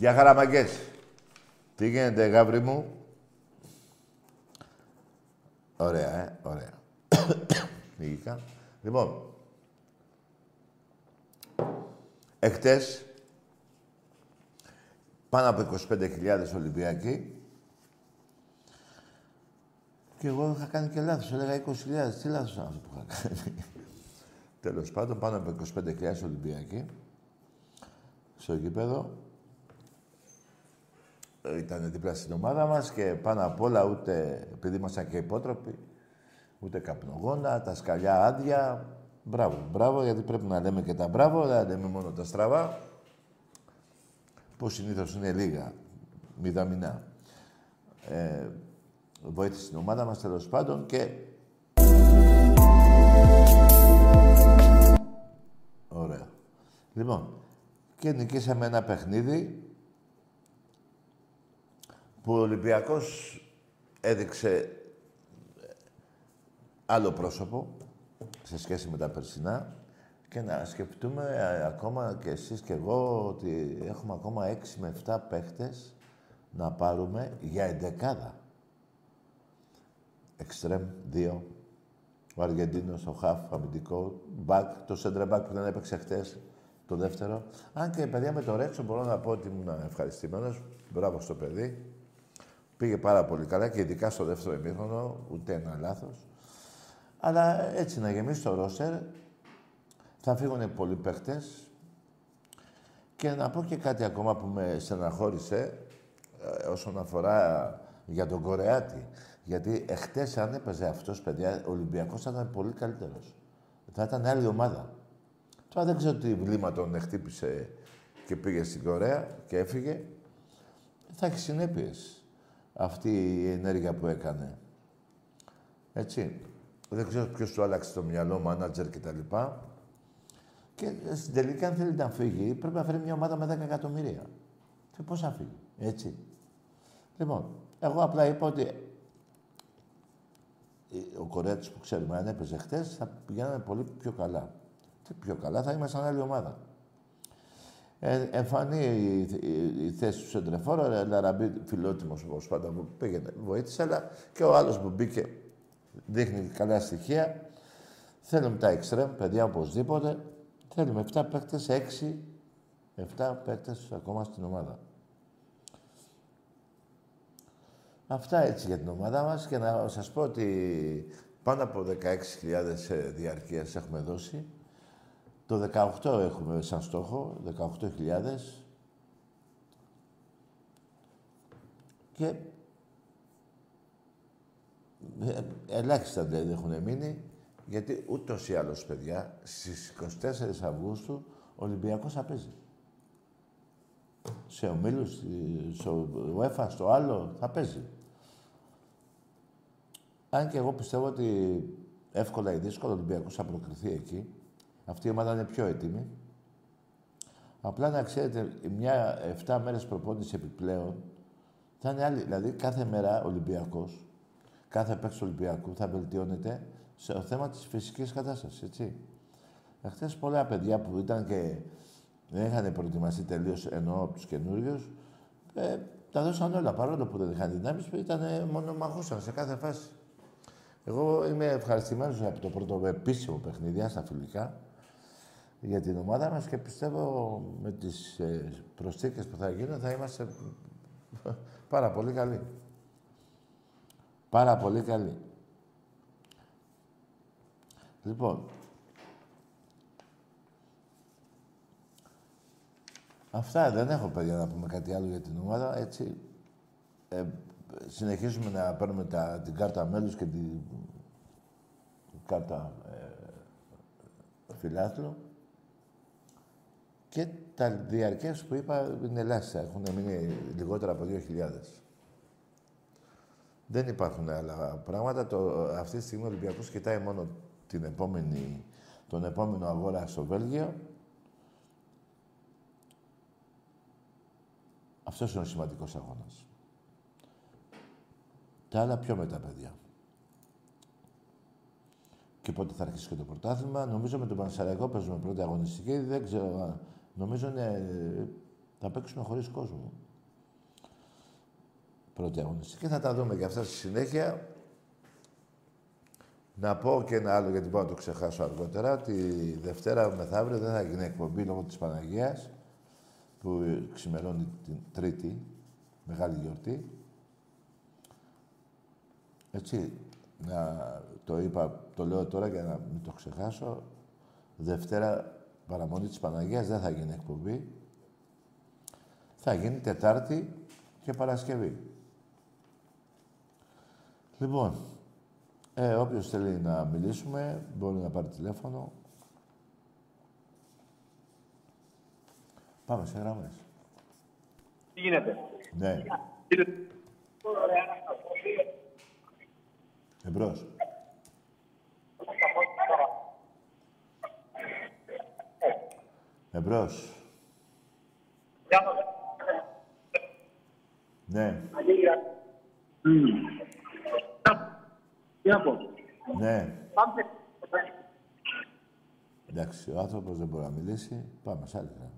Γεια χαραμαγκές. Τι γίνεται, γάβρι μου; Ωραία, ε, ωραία. Μυγικά. Λοιπόν, εχθές, πάνω από 25.000 Ολυμπιακοί και εγώ είχα κάνει και λάθος, έλεγα 20.000. Τι λάθος είναι αυτό που είχα κάνει. Τέλος πάντων, πάνω από 25.000 Ολυμπιακοί στο γήπεδο. Ήταν δίπλα στην ομάδα μας και πάνω απ' όλα ούτε, επειδή ήμασταν και υπότροποι, ούτε καπνογόνα, τα σκαλιά άδεια. Μπράβο, μπράβο, γιατί πρέπει να λέμε και τα μπράβο, δεν λέμε μόνο τα στραβά. Που συνήθως είναι λίγα, μηδαμινά. Ε, βοήθησε την ομάδα μας τέλος πάντων και... Ωραία. Λοιπόν, και νικήσαμε ένα παιχνίδι που ο Ολυμπιακός έδειξε άλλο πρόσωπο σε σχέση με τα περσινά και να σκεφτούμε ε, ακόμα και εσείς και εγώ ότι έχουμε ακόμα 6 με 7 παίχτες να πάρουμε για εντεκάδα. Εξτρέμ, δύο. Ο Αργεντίνος, ο Χαφ, αμυντικό. Μπακ, το σέντρα μπακ που δεν έπαιξε χτες, το δεύτερο. Αν και παιδιά με το Ρέτσο μπορώ να πω ότι ήμουν ευχαριστημένος. Μπράβο στο παιδί. Πήγε πάρα πολύ καλά και ειδικά στο δεύτερο ημίχρονο, ούτε ένα λάθος. Αλλά έτσι να γεμίσει το ρόστερ, θα φύγουν πολλοί παίχτες. Και να πω και κάτι ακόμα που με στεναχώρησε ε, όσον αφορά για τον Κορεάτη. Γιατί εχθές αν έπαιζε αυτός, παιδιά, ο Ολυμπιακός θα ήταν πολύ καλύτερος. Θα ήταν άλλη ομάδα. Τώρα δεν ξέρω τι βλήμα τον χτύπησε και πήγε στην Κορέα και έφυγε. Θα έχει συνέπειες αυτή η ενέργεια που έκανε. Έτσι. Δεν ξέρω ποιος του άλλαξε το μυαλό, μάνατζερ κτλ. Και στην τελική, αν θέλει να φύγει, πρέπει να φέρει μια ομάδα με 10 εκατομμύρια. Και πώς θα φύγει, έτσι. Λοιπόν, εγώ απλά είπα ότι ο Κορέτη που ξέρουμε, αν έπαιζε χτε, θα πηγαίνανε πολύ πιο καλά. Τι πιο καλά, θα ήμασταν άλλη ομάδα. Ε, εμφανή η, η, η, θέση του Σεντρεφόρο, ο Λαραμπή φιλότιμος όπως πάντα που πήγαινε, βοήθησε, αλλά και ο άλλος που μπήκε δείχνει καλά στοιχεία. Θέλουμε τα εξτρέμ, παιδιά οπωσδήποτε. Θέλουμε 7 παίκτες, 6, 7 παίκτες ακόμα στην ομάδα. Αυτά έτσι για την ομάδα μας και να σας πω ότι πάνω από 16.000 ε, διαρκείας έχουμε δώσει. Το 18 έχουμε σαν στόχο, 18.000. Και ε, ελάχιστα δεν έχουν μείνει, γιατί ούτως ή άλλως, παιδιά, στις 24 Αυγούστου ο Ολυμπιακός θα παίζει. Σε ομίλους, στο UEFA, στο άλλο, θα παίζει. Αν και εγώ πιστεύω ότι εύκολα ή δύσκολα ο Ολυμπιακός θα προκριθεί εκεί. Αυτή η ομάδα είναι πιο έτοιμη. Απλά να ξέρετε, μια 7 μέρες προπόνηση επιπλέον θα είναι άλλη. Δηλαδή, κάθε μέρα ο Ολυμπιακός κάθε παίκτης του Ολυμπιακού θα βελτιώνεται σε θέμα της φυσικής κατάστασης, έτσι. Εχθές πολλά παιδιά που ήταν και δεν είχαν προετοιμαστεί τελείως ενώ από τους καινούριους, ε, τα δώσαν όλα παρόλο που δεν είχαν δυνάμεις, ήταν μόνο μαχούσαν σε κάθε φάση. Εγώ είμαι ευχαριστημένος από το πρώτο επίσημο παιχνίδι, στα φιλικά, για την ομάδα μας και πιστεύω με τις ε, προσθήκες που θα γίνουν θα είμαστε πάρα πολύ καλοί. Πάρα πολύ καλή. Λοιπόν, αυτά δεν έχω παιδιά να πούμε κάτι άλλο για την ομάδα, έτσι. Ε, συνεχίζουμε να παίρνουμε τα, την κάρτα μέλους και την κάρτα ε, φιλάθλου. Και τα διαρκές που είπα είναι ελάχιστα. Έχουν μείνει λιγότερα από 2.000. Δεν υπάρχουν άλλα πράγματα. Το, αυτή τη στιγμή ο Ολυμπιακός κοιτάει μόνο την επόμενη, τον επόμενο αγώνα στο Βέλγιο. Αυτός είναι ο σημαντικός αγώνας. Τα άλλα πιο μετά, παιδιά. Και πότε θα αρχίσει και το πρωτάθλημα. Νομίζω με τον Πανσαριακό παίζουμε πρώτη αγωνιστική. Δεν ξέρω. Νομίζω είναι Θα παίξουμε χωρίς κόσμο. Πρώτη αγωνιστική. Και θα τα δούμε και αυτά στη συνέχεια. Να πω και ένα άλλο, γιατί μπορώ να το ξεχάσω αργότερα, τη Δευτέρα μεθαύριο δεν θα γίνει εκπομπή λόγω της Παναγίας, που ξημερώνει την Τρίτη, μεγάλη γιορτή. Έτσι, να το είπα, το λέω τώρα για να μην το ξεχάσω. Δευτέρα παραμονή της Παναγίας δεν θα γίνει εκπομπή. Θα γίνει Τετάρτη και Παρασκευή. Λοιπόν, ε, όποιος θέλει να μιλήσουμε, μπορεί να πάρει τηλέφωνο. Πάμε σε γραμμές. Τι γίνεται; Ναι. Εμπρός. Εμπρός. Ναι. Τι να πω. Ναι. Εντάξει, ο άνθρωπος δεν μπορεί να μιλήσει. Πάμε σε άλλη γραμμή.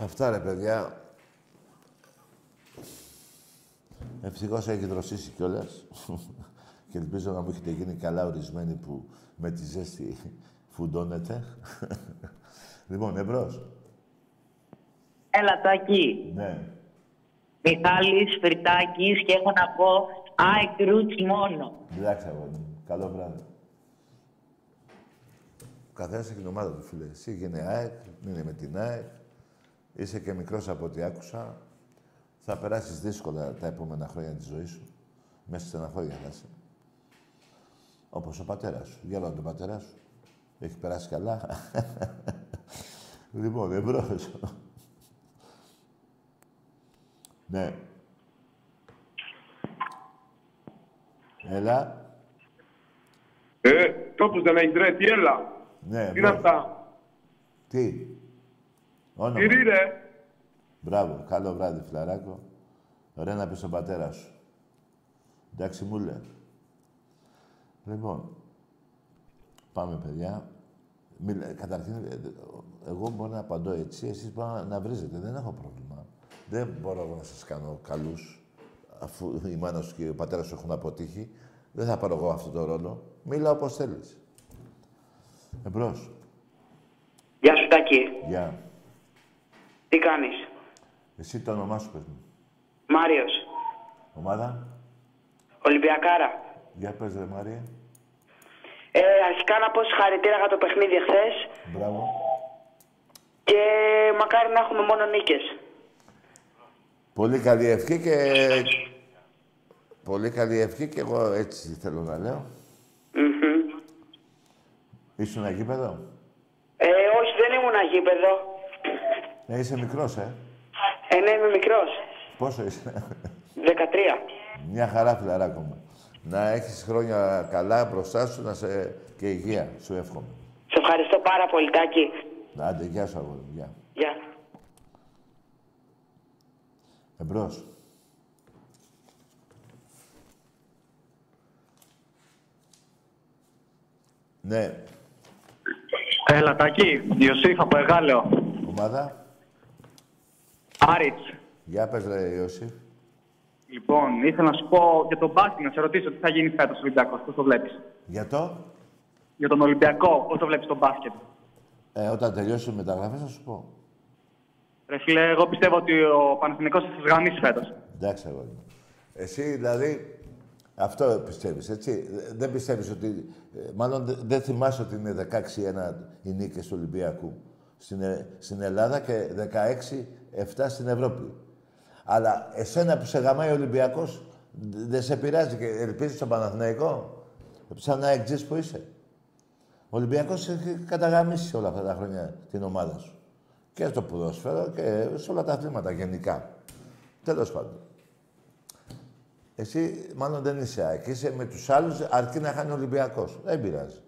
Αυτά ρε παιδιά. Ευτυχώς έχει δροσίσει κιόλας. Και ελπίζω να μου έχετε γίνει καλά ορισμένοι που με τη ζέστη φουντώνετε. λοιπόν, εμπρός. Έλα, Τάκη. Ναι. Μιχάλης Φρυτάκης και έχω να πω ΑΕΚ Roots μόνο. Εντάξει, αγόρι μου. Καλό βράδυ. Ο καθένας έχει την ομάδα του, φίλε. Εσύ γίνε ΑΕΚ, είναι με την ΑΕΚ. Είσαι και μικρός από ό,τι άκουσα. Θα περάσεις δύσκολα τα επόμενα χρόνια της ζωής σου. Μέσα στη στεναχώρια θα είσαι. Όπως ο πατέρας σου. Για τον πατέρας σου. Έχει περάσει καλά. λοιπόν, εμπρός. ναι. Έλα. Ε, τόπους δεν έχει ρε, τι έλα. Ναι, Τι είναι εμπρός. αυτά; Τι; Όνομα. Τι ρε. Μπράβο. Καλό βράδυ, φιλαράκο. Ωραία να πεις στον πατέρα σου. Εντάξει, μου λέει. Λοιπόν, πάμε, παιδιά. Μιλα... Καταρχήν, ε, εγώ μπορώ να απαντώ έτσι, εσείς μπορείτε να, να βρίζετε. Δεν έχω πρόβλημα. Δεν μπορώ εγώ να σας κάνω καλούς, αφού η μάνα σου και ο πατέρας σου έχουν αποτύχει. Δεν θα πάρω εγώ αυτό το ρόλο. Μίλα όπως θέλεις. Εμπρός. Γεια σου, Τάκη. Γεια. Τι κάνεις; Εσύ το όνομά σου πες μου. Μάριος. Ομάδα; Ολυμπιακάρα. Για πες ρε Μάρια. Ε, αρχικά να πω συγχαρητήρια για το παιχνίδι χθες Μπράβο. και μακάρι να έχουμε μόνο νίκες. Πολύ καλή ευχή και... Πολύ καλή ευχή και εγώ έτσι θέλω να λέω. Μμμ. Ήσουν γήπεδο. Ε, όχι, δεν ήμουν γήπεδο. Ε, είσαι μικρός, ε. Ε, ναι, είμαι μικρός. Πόσο είσαι; 13. Μια χαρά, φιλαράκο μου. Να έχεις χρόνια καλά μπροστά σου να σε... και υγεία, σου εύχομαι. Σε ευχαριστώ πάρα πολύ, Τάκη. Άντε, γεια σου, αγόρι μου. Γεια. Γεια. Εμπρός. Ναι. Έλα, Τάκη. Ιωσήφ από Εγάλεο. Ομάδα. Άριτς. Για πες, ρε Ιώσif. Λοιπόν, ήθελα να σου πω για τον μπάσκετ, να σε ρωτήσω τι θα γίνει φέτος ο Ολυμπιακός. Πώς το βλέπεις; Για το; Για τον Ολυμπιακό, πώς το βλέπεις τον μπάσκετ; Ε, όταν τελειώσει η μεταγραφή θα σου πω. Ρε φίλε, εγώ πιστεύω ότι ο Παναθηναϊκός θα σας γαμίσει φέτος. Εντάξει, αγόρι μου. Εσύ, δηλαδή, αυτό πιστεύεις, έτσι; Δεν πιστεύεις ότι... ε, Μάλλον δε- δεν θυμάσαι ότι είναι 16-1 οι νίκες του Ολυμπιακού στην, Ε- στην Ελλάδα και 16-7 στην Ευρώπη; Αλλά εσένα που σε γαμάει ο Ολυμπιακός, δ- δεν σε πειράζει και ελπίζεις στον Παναθηναϊκό; Σαν να εξής που είσαι. Ο Ολυμπιακός έχει καταγαμίσει όλα αυτά τα χρόνια την ομάδα σου. Και στο ποδόσφαιρο και σε όλα τα αθλήματα γενικά. Τέλος πάντων. Εσύ μάλλον δεν είσαι ΑΕΚ. Είσαι με τους άλλους αρκεί να χάνει ο Ολυμπιακός. Δεν πειράζει.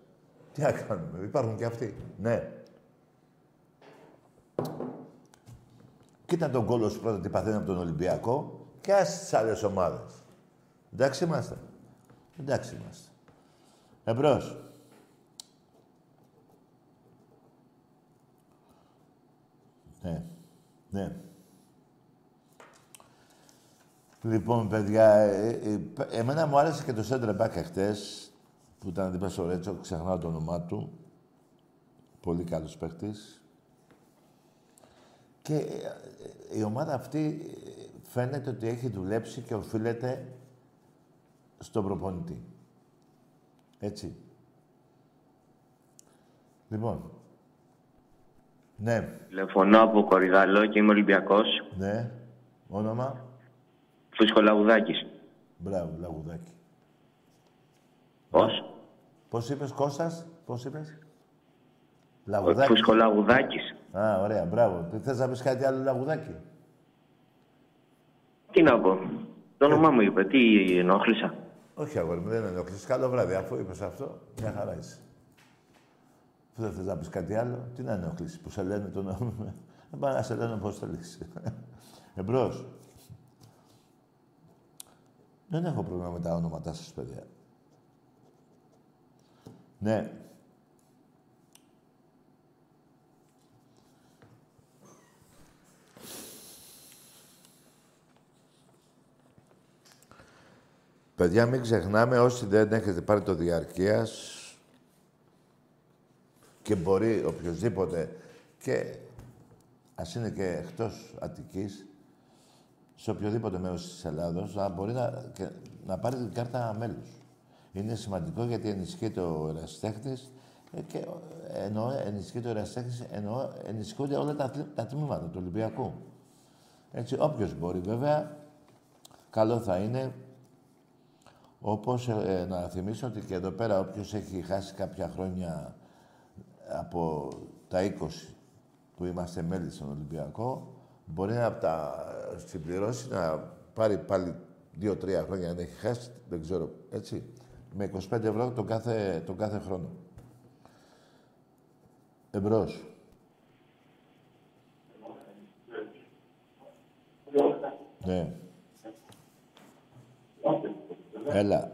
Τι να κάνουμε. Υπάρχουν και αυτοί. Ναι. Κοίτα τον κόλλο σου πρώτα τι παθαίνει από τον Ολυμπιακό και άσε τις άλλες ομάδες. Εντάξει είμαστε. Εντάξει είμαστε. Εμπρός. Ναι. Ναι. Λοιπόν, παιδιά, ε, ε, εμένα μου άρεσε και το Σέντρε Μπάκ εχθές, που ήταν δίπλα στο Ρέτσο, ξεχνάω το όνομά του. Πολύ καλός παίχτης. Και ε, η ομάδα αυτή φαίνεται ότι έχει δουλέψει και οφείλεται στον προπονητή. Έτσι. Λοιπόν. Ναι. Τηλεφωνώ από Κορυδαλό και είμαι Ολυμπιακός. Ναι. Όνομα. Φούσκο Λαγουδάκης. Μπράβο, Λαγουδάκη. Πώς; Πώς είπες, Κώστας, πώς είπες; Ο Λαγουδάκης. Φούσκο Λαγουδάκης. Α, ωραία, μπράβο. Τι θες να πεις κάτι άλλο, Λαγουδάκη; Τι να πω. Το όνομά μου είπε. Τι ενόχλησα; Όχι, αγόρι μου, δεν ενοχλείς. Καλό βράδυ, αφού είπες αυτό, μια χαρά είσαι. Που δεν θες να πεις κάτι άλλο, τι να ενοχλήσεις, που σε λένε το όνομα. Δεν πάνε να σε λένε πώς θέλεις. Εμπρός. Δεν έχω πρόβλημα με τα ονόματά σας, παιδιά. Ναι. Παιδιά, μην ξεχνάμε, όσοι δεν έχετε πάρει το διαρκείας και μπορεί οποιοδήποτε και ας είναι και εκτός Αττικής, σε οποιοδήποτε μέρος της Ελλάδος, να μπορεί να, και, να πάρει την κάρτα μέλους. Είναι σημαντικό γιατί ενισχύεται ο ερασιτέχνης ε, και ε, εννοώ ενισχύεται ο ερασιτέχνης, εννοώ ενισχύονται όλα τα, θλι- τα τμήματα του Ολυμπιακού. Έτσι, όποιος μπορεί βέβαια, καλό θα είναι όπως ε, να θυμίσω ότι και εδώ πέρα όποιος έχει χάσει κάποια χρόνια από τα 20 που είμαστε μέλη στον Ολυμπιακό, μπορεί να τα συμπληρώσει, να πάρει πάλι 2-3 χρόνια αν έχει χάσει, δεν ξέρω, έτσι, με 25 ευρώ τον κάθε, τον κάθε χρόνο. Εμπρός. Ναι. Έλα.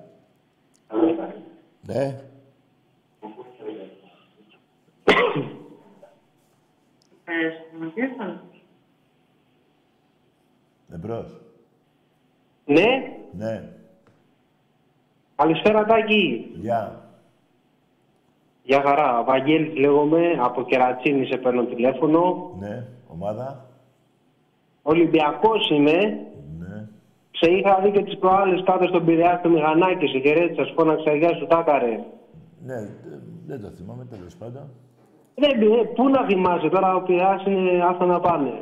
Ναι. Εμπρός. Ναι, Ναι. καλησπέρα Τάκη. Γεια. Γεια χαρά, Βαγγέλης λέγομαι, από Κερατσίνη σε παίρνω τηλέφωνο. Ναι. Ομάδα. Ολυμπιακός είμαι. Ναι. Σε είχα δει και τις προάλλες κάτω στον Πειραιά στο Μηχανάκι, σε χαιρέτησα, σου φώναξα γεια σου Τάκαρε. Ναι, δε- δεν το θυμάμαι τέλος πάντων. Δεν, ε, πού να θυμάσαι τώρα, ο Πειραιάς είναι άστα να πάνε.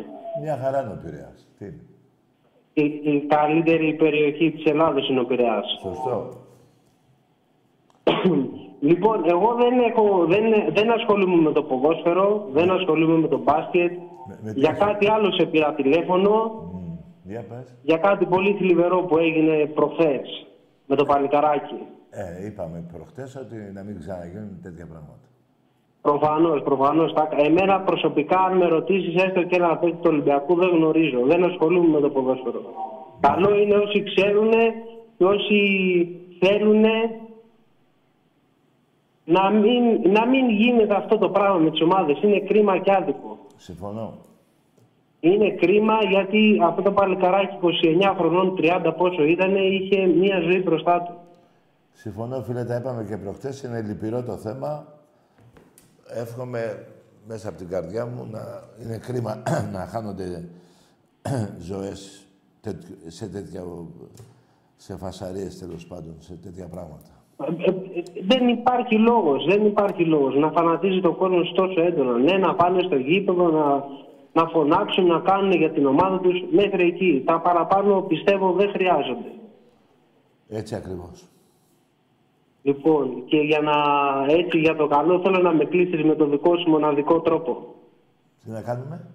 Μια χαρά είναι ο Πειραιάς. Τι είναι. Η, η καλύτερη περιοχή της Ελλάδος είναι ο Πειραιάς. Σωστό. Λοιπόν, εγώ δεν, έχω, δεν, δεν ασχολούμαι με το ποδόσφαιρο, δεν ασχολούμαι με το μπάσκετ. Με- με τι Για ασχολ- κάτι άλλο σε πήρα τηλέφωνο, Μμ. Για πες. για κάτι πολύ θλιβερό που έγινε προχθές με το παλικαράκι. Ε, είπαμε προχτές ότι να μην ξαναγίνουν τέτοια πράγματα. Προφανώς, προφανώς. Εμένα προσωπικά, αν με ρωτήσεις έστω και ένα παίκτη του Ολυμπιακού, δεν γνωρίζω. Δεν ασχολούμαι με το ποδόσφαιρο. Καλό είναι όσοι ξέρουν και όσοι θέλουν να μην, να μην γίνεται αυτό το πράγμα με τις ομάδες. Είναι κρίμα και άδικο. Συμφωνώ. Είναι κρίμα γιατί αυτό το παλικαράκι 29 χρονών, 30 πόσο ήταν, είχε μία ζωή μπροστά του. Συμφωνώ, φίλε, τα είπαμε και προχτές. Είναι λυπηρό το θέμα. Εύχομαι μέσα από την καρδιά μου να είναι κρίμα να χάνονται ζωές τέτοι- σε τέτοια... σε φασαρίες, τέλος πάντων, σε τέτοια πράγματα. Ε, ε, δεν υπάρχει λόγος, δεν υπάρχει λόγος να φανατίζει το κόσμο τόσο έντονα. Ναι, να πάνε στο γήπεδο, να, να φωνάξουν, να κάνουν για την ομάδα τους μέχρι εκεί. Τα παραπάνω πιστεύω δεν χρειάζονται. Έτσι ακριβώς. Λοιπόν, και για να έτσι για το καλό θέλω να με κλείσεις με το δικό σου μοναδικό τρόπο. Τι να κάνουμε;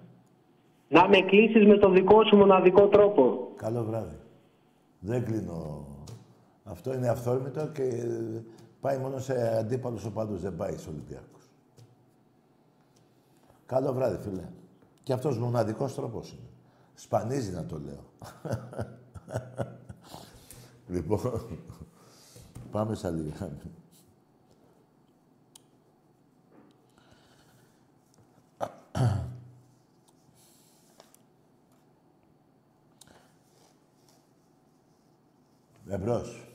Να με κλείσεις με το δικό σου μοναδικό τρόπο. Καλό βράδυ. Δεν κλείνω. Αυτό είναι αυθόρμητο και πάει μόνο σε αντίπαλους οπαδούς. Δεν πάει σε Ολυμπιακούς. Καλό βράδυ, φίλε. Και αυτός μοναδικός τρόπος είναι. Σπανίζει να το λέω. λοιπόν, πάμε στα λίγα. Εμπρός.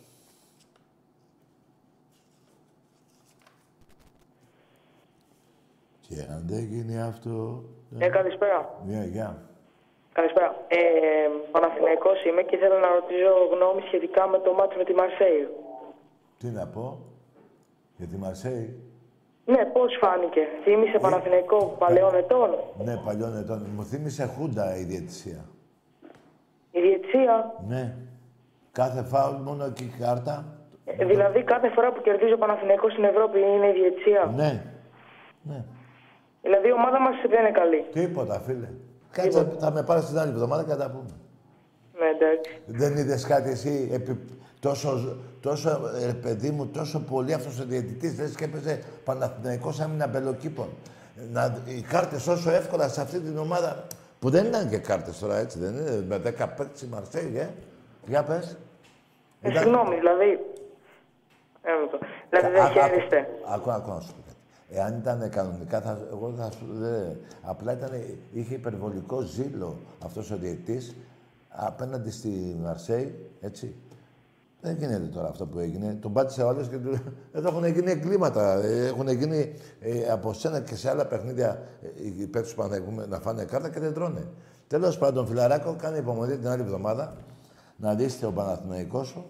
Και αν δεν γίνει αυτό, ε, καλησπέρα. Μια γεια. Καλησπέρα. Ε, Παναθηναϊκός είμαι και ήθελα να ρωτήσω γνώμη σχετικά με το μάτι με τη Μαρσέη. Τι να πω; Για τη Μαρσέη; Ναι, πώς φάνηκε; Θύμισε Παναθηναϊκό παλαιών ετών; Ναι, παλιών ετών. Μου θύμισε χούντα η διαιτησία. Η διετησία. Ναι. Κάθε φάουλ μόνο εκεί η κάρτα. Ε, δηλαδή κάθε φορά που κερδίζει ο Παναθηναϊκός στην Ευρώπη είναι η διετησία. Ναι. Ναι. Δηλαδή η ομάδα μας δεν είναι καλή. Τίποτα, φίλε. Κάτσε, θα με πάρεις την άλλη εβδομάδα και θα τα πούμε. Ναι, εντάξει. Δεν είδες κάτι εσύ, επί... τόσο, τόσο ε, παιδί μου, τόσο πολύ αυτός ο διαιτητής. Λε και έπαιζε Παναθηναϊκός άμυνα μπελοκήπων. Να, οι κάρτες όσο εύκολα σε αυτή την ομάδα. Που δεν ήταν και κάρτες τώρα έτσι, δεν είναι. Με 10 παίκτες η Μαρσέη, ε. Για πες. Ε, συγγνώμη, δηλαδή. Ε, το- δηλαδή δεν χαίρεστε. Ακούω, ακούω να σου πω κάτι. Εάν ήταν κανονικά, θα, εγώ θα σου... Δε, απλά ήταν, είχε υπερβολικό ζήλο αυτός ο διαιτής απέναντι στη Μαρσέη, έτσι. Δεν γίνεται τώρα αυτό που έγινε. Τον πάτησε ο άλλος και του... Εδώ έχουν γίνει εγκλήματα. Ε, Έχουν γίνει ε, από σένα και σε άλλα παιχνίδια ε, οι παίκτες του Παναθηναϊκού να φάνε κάρτα και δεν τρώνε. Τέλος πάντων, φιλαράκο, κάνει υπομονή την άλλη εβδομάδα να δεις τον Παναθηναϊκός σου,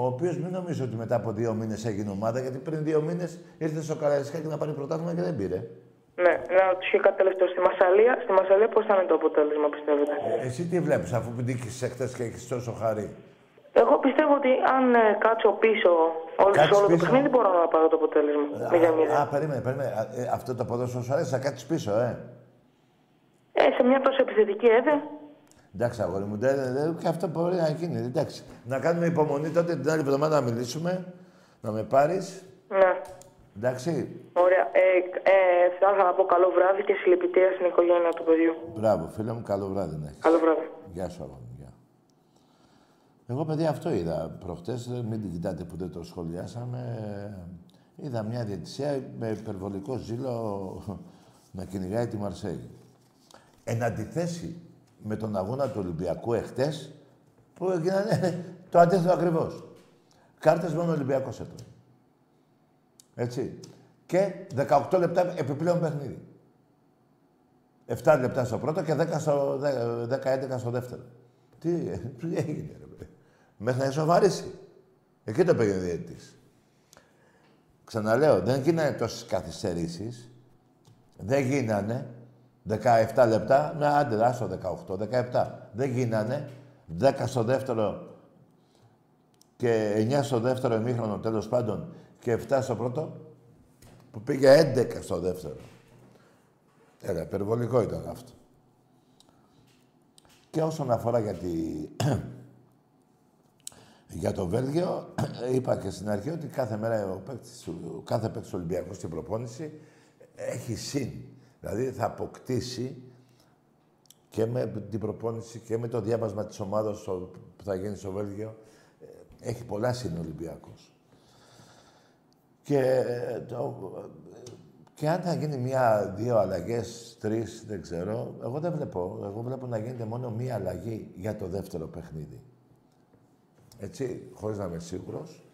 ο οποίος μην νομίζεις ότι μετά από δύο μήνες έγινε ομάδα, γιατί πριν δύο μήνες ήρθε στο Καραϊσκάκι να πάρει πρωτάθλημα και δεν πήρε. Ναι, να ρωτήσω και κάτι τελευταίο. Στη Μασαλία, στη Μασαλία πώς θα είναι το αποτέλεσμα, πιστεύετε; Ε, εσύ τι βλέπεις, αφού πηδήξει εχθές και έχεις τόσο χαρή. Εγώ πιστεύω ότι αν ε, κάτσω πίσω όλο, Κάτσεις όλο το πίσω. παιχνίδι μπορώ να πάρω το αποτέλεσμα. Α, α, περίμενε, περίμενε. Α, ε, αυτό το ποδόσφαιρο σου αρέσει, θα κάτσεις πίσω, ε. Ε, σε μια τόσο επιθετική έδε. Εντάξει, αγόρι μου, δεν, δεν, και αυτό μπορεί να γίνει. Εντάξει. Να κάνουμε υπομονή τότε την άλλη εβδομάδα να μιλήσουμε, να με πάρεις. Ναι. Εντάξει. Ωραία. Ε, ε, θα ήθελα να πω καλό βράδυ και συλληπιτήρια στην οικογένεια του παιδιού. Μπράβο, φίλε μου, καλό βράδυ να έχεις. Καλό βράδυ. Γεια σου, αγόρι μου, γεια. Εγώ, παιδιά, αυτό είδα προχτές, ε, μην την κοιτάτε που δεν το σχολιάσαμε. Ε, Είδα μια διαιτησία με υπερβολικό ζήλο να κυνηγάει τη Μαρσέη. Εν αντιθέσει με τον αγώνα του Ολυμπιακού εχθές, που έγιναν το αντίθετο ακριβώς. Κάρτες μόνο ο Ολυμπιακός έπαιρνε. Έτσι. Και 18 λεπτά επιπλέον παιχνίδι. 7 λεπτά στο πρώτο και 10 στο, 10-11 στο δεύτερο. Τι, τι έγινε, ρε παιδί. Μέχρι να ισοβαρήσει. Εκεί το πήγε ο διαιτητής. Ξαναλέω, δεν γίνανε τόσες καθυστερήσεις. Δεν γίνανε 17 λεπτά, ναι, άντε, άστο 18, 17. Δεν γίνανε 10 στο δεύτερο και 9 στο δεύτερο ημίχρονο, τέλος πάντων, και 7 στο πρώτο, που πήγε 11 στο δεύτερο. Έλα, υπερβολικό ήταν αυτό. Και όσον αφορά για, τη... για το Βέλγιο, είπα και στην αρχή ότι κάθε μέρα ο, παίκτης, ο κάθε παίκτης του Ολυμπιακού στην προπόνηση έχει συν. Δηλαδή θα αποκτήσει και με την προπόνηση και με το διάβασμα της ομάδας στο- που θα γίνει στο Βέλγιο. ε, Έχει πολλά συν ο Ολυμπιακός. Και, ε, το, και αν θα γίνει μία, δύο αλλαγές, τρεις, δεν ξέρω, εγώ δεν βλέπω. Εγώ βλέπω να γίνεται μόνο μία αλλαγή για το δεύτερο παιχνίδι. Έτσι, χωρίς να είμαι σίγουρος.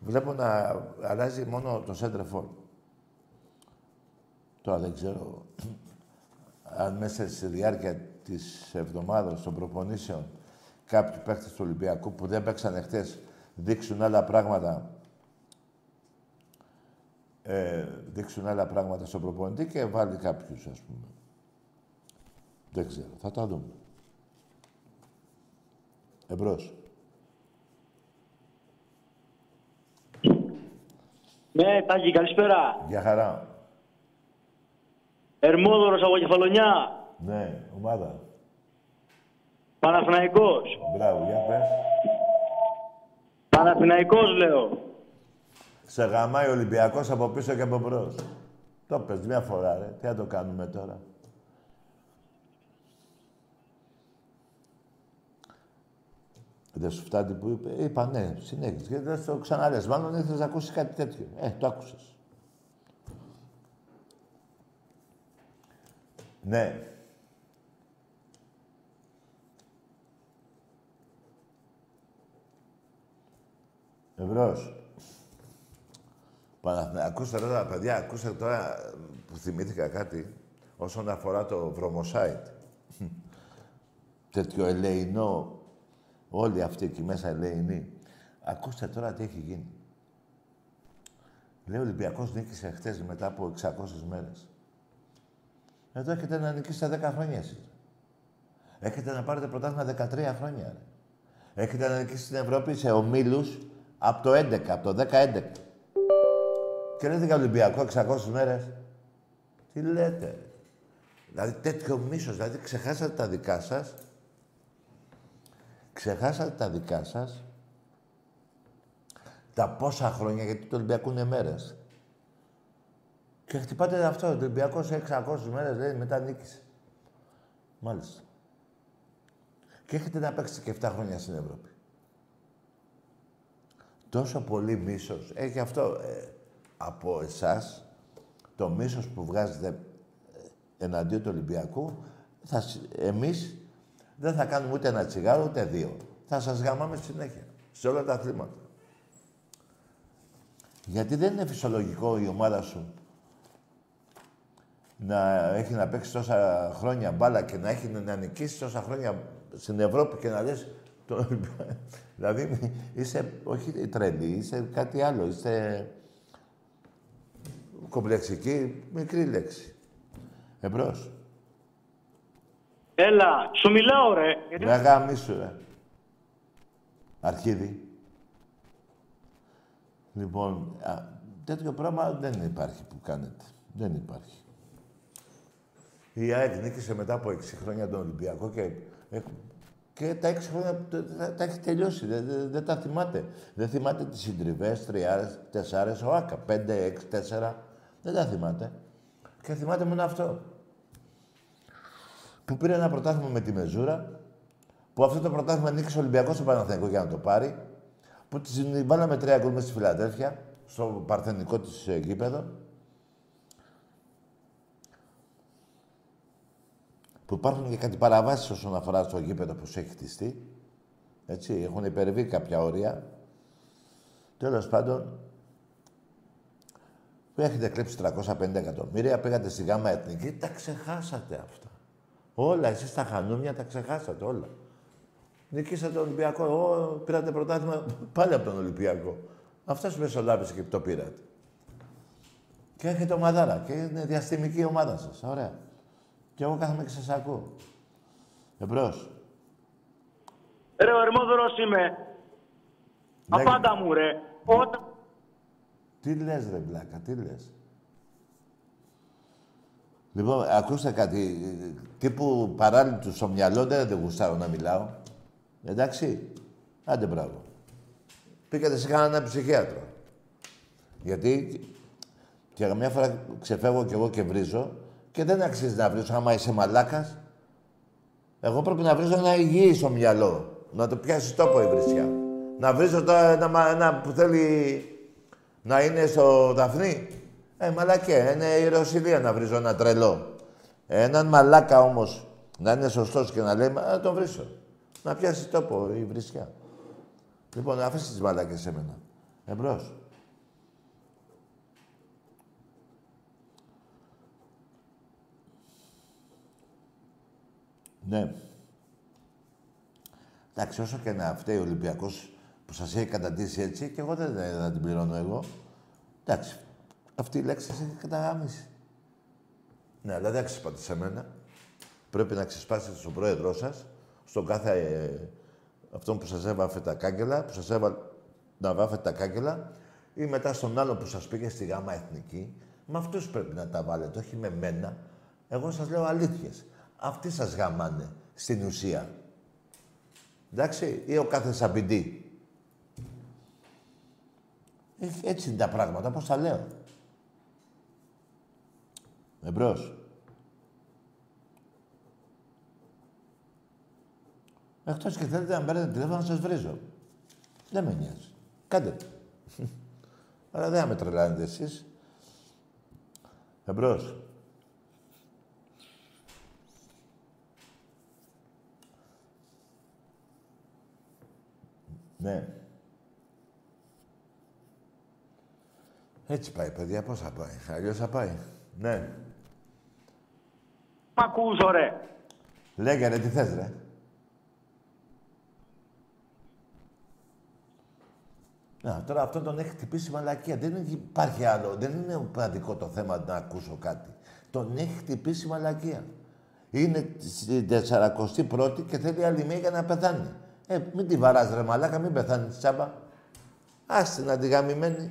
Βλέπω να αλλάζει μόνο το center for. Τώρα δεν ξέρω αν μέσα στη διάρκεια της εβδομάδας των προπονήσεων κάποιοι παίκτες του Ολυμπιακού που δεν παίξαν χτες δείξουν άλλα πράγματα ε, δείξουν άλλα πράγματα στον προπονητή και βάλει κάποιους, ας πούμε. Δεν ξέρω. Θα τα δούμε. Εμπρός. Ναι, Τάκη, καλησπέρα. Για χαρά. Ερμόδωρος από Κεφαλονιά. Ναι, ομάδα. Παναθηναϊκός. Μπράβο, για πες. Παναθηναϊκός λέω. Σε γαμάει ο Ολυμπιακός από πίσω και από μπρος. Το πες μια φορά, ρε. Τι θα το κάνουμε τώρα. Δεν σου φτάνει που είπε. Είπα ναι, συνέχισε. Και δεν το ξαναλες. Μάλλον ήθελες να ακούσεις κάτι τέτοιο. Ε, το άκουσες. Ναι. Ευρώς. Παναθηνα... Ακούστε τώρα, παιδιά, ακούστε τώρα που που θυμήθηκα κάτι όσον αφορά το βρωμοσάιτ. Τέτοιο ελεηνό, όλοι αυτοί εκεί μέσα ελεηνοί. Ακούστε τώρα τι έχει γίνει. Λέει ο Ολυμπιακός νίκησε χτες μετά από 600 μέρες. Εδώ έχετε να νικήσετε 10 χρόνια εσείς. Έχετε να πάρετε πρωτάθλημα 13 χρόνια. Ρε. Έχετε να νικήσει στην Ευρώπη σε ομίλους από το 11, από το 10-11. Και λέτε για Ολυμπιακό 600 μέρες. Τι λέτε. ρε. Δηλαδή τέτοιο μίσος, δηλαδή ξεχάσατε τα δικά σας. Ξεχάσατε τα δικά σας. Τα πόσα χρόνια, γιατί το Ολυμπιακό είναι μέρες. Και χτυπάτε αυτό, ο Ολυμπιακός σε 600 μέρες, λέει, μετά νίκησε. Μάλιστα. Και έχετε να παίξετε και 7 χρόνια στην Ευρώπη. Τόσο πολύ μίσος. Έχει αυτό ε, από εσάς, το μίσος που βγάζετε ε, εναντίον του Ολυμπιακού, θα, σ- εμείς δεν θα κάνουμε ούτε ένα τσιγάρο, ούτε δύο. Θα σας γαμάμε συνέχεια, σε όλα τα αθλήματα. Γιατί δεν είναι φυσιολογικό η ομάδα σου να έχει να παίξει τόσα χρόνια μπάλα και να έχει να νικήσει τόσα χρόνια στην Ευρώπη και να λες το Ολυμπιακό. δηλαδή είσαι όχι τρελή, είσαι κάτι άλλο. Είσαι κομπλεξική, μικρή λέξη. Εμπρός. Έλα, σου μιλάω ρε. Γιατί... Ρε γαμίσου, ρε. Αρχίδι. Λοιπόν, α, τέτοιο πράγμα δεν υπάρχει που κάνετε. Δεν υπάρχει. Η ΑΕΚ νίκησε μετά από 6 χρόνια τον Ολυμπιακό και, ε, και τα 6 χρόνια τα, τα- τα έχει τελειώσει. Δεν, δεν- δεν τα θυμάται. Δεν θυμάται τις συντριβές, τριάρες, τεσσάρες, ο Άκα. 5, 6, 4. Δεν τα θυμάται. Και θυμάται μόνο αυτό. Που πήρε ένα πρωτάθλημα με τη Μεζούρα, που αυτό το πρωτάθλημα νίκησε ο Ολυμπιακός στο Παναθηναϊκό για να το πάρει, που τη βάλαμε τρία γκολ μες στη Φιλαδέλφια, στο παρθενικό της ε, γήπεδο, που υπάρχουν και κάτι παραβάσεις όσον αφορά στο γήπεδο που σου έχει χτιστεί. Έτσι, έχουν υπερβεί κάποια όρια. Τέλος πάντων, που έχετε κλέψει 350 εκατομμύρια, πήγατε στη ΓΑΜΑ Εθνική, τα ξεχάσατε αυτά. Όλα, εσείς τα χανούμια τα ξεχάσατε όλα. Νικήσατε τον Ολυμπιακό. Εγώ πήρατε πρωτάθλημα πάλι από τον Ολυμπιακό. Αυτό σου μεσολάβησε και το πήρατε. Και έχετε ομαδάρα και είναι διαστημική η ομάδα σας. Ωραία. Και εγώ κάθομαι και σας ακούω. Εμπρός. Ρε, ο Ερμόδωρος είμαι. Λέγε. Απάντα μου ρε. Όταν... Τι λες ρε βλάκα, τι λες. Λοιπόν, ακούστε κάτι. Τύπου παράλληλου στο μυαλό δεν, δεν γουστάρω να μιλάω. Εντάξει. Άντε μπράβο. Πήγατε σε κανέναν ψυχίατρο. Γιατί και μια φορά ξεφεύγω κι εγώ και βρίζω και δεν αξίζει να βρίζω άμα είσαι μαλάκας. Εγώ πρέπει να βρίζω ένα υγιή στο μυαλό. Να το πιάσεις τόπο η βρισιά. Να βρίζω τώρα ένα, μα- ένα που θέλει να είναι στο Δαφνί. Ε, μαλακέ, είναι η Ρωσιλία να βρίζω ένα τρελό. Έναν μαλάκα όμως να είναι σωστός και να λέει, «Μα, να τον βρίσω. Να πιάσεις τόπο η βρισιά. Λοιπόν, αφήστε τις μαλάκες σε μένα. Εμπρός. Ναι. Εντάξει, όσο και να φταίει ο Ολυμπιακός που σας έχει καταντήσει έτσι, και εγώ δεν θα την πληρώνω εγώ. Εντάξει, αυτή η λέξη σας έχει καταγάμισει. Ναι, αλλά δεν ξεσπάτε σε μένα. Πρέπει να ξεσπάσετε στον πρόεδρό σας, στον κάθε ε, αυτόν που σας έβαφε τα κάγκελα, που σας έβαλε να βάφετε τα κάγκελα, ή μετά στον άλλο που σας πήγε στη γάμα εθνική. Με αυτούς πρέπει να τα βάλετε, όχι με μένα. Εγώ σας λέω αλήθειες. Αυτοί σας γαμάνε στην ουσία. Εντάξει, ή ο κάθε σαμπιντή. Ε, Έτσι είναι τα πράγματα, πώς τα λέω. Εμπρός. Εκτός και θέλετε να παίρνετε τηλέφωνο να σας βρίζω. Δεν με νοιάζει. Κάντε το. Αλλά δεν θα με τρελάνετε εσείς. Εμπρός. Ναι. Έτσι πάει, παιδιά. Πώς θα πάει. Αλλιώς θα πάει. Ναι. Μ' ακούς, ρε. Λέγε ρε, τι θες ρε. Να, τώρα αυτό τον έχει χτυπήσει μαλακία. Δεν υπάρχει άλλο. Δεν είναι πραγματικό το θέμα να ακούσω κάτι. Τον έχει χτυπήσει μαλακία. Είναι στην 41η και θέλει άλλη μία για να πεθάνει. Ε, μην τη βαράς ρε μαλάκα, μην πεθάνεις τσάμπα. Άστε να τη γαμημένη.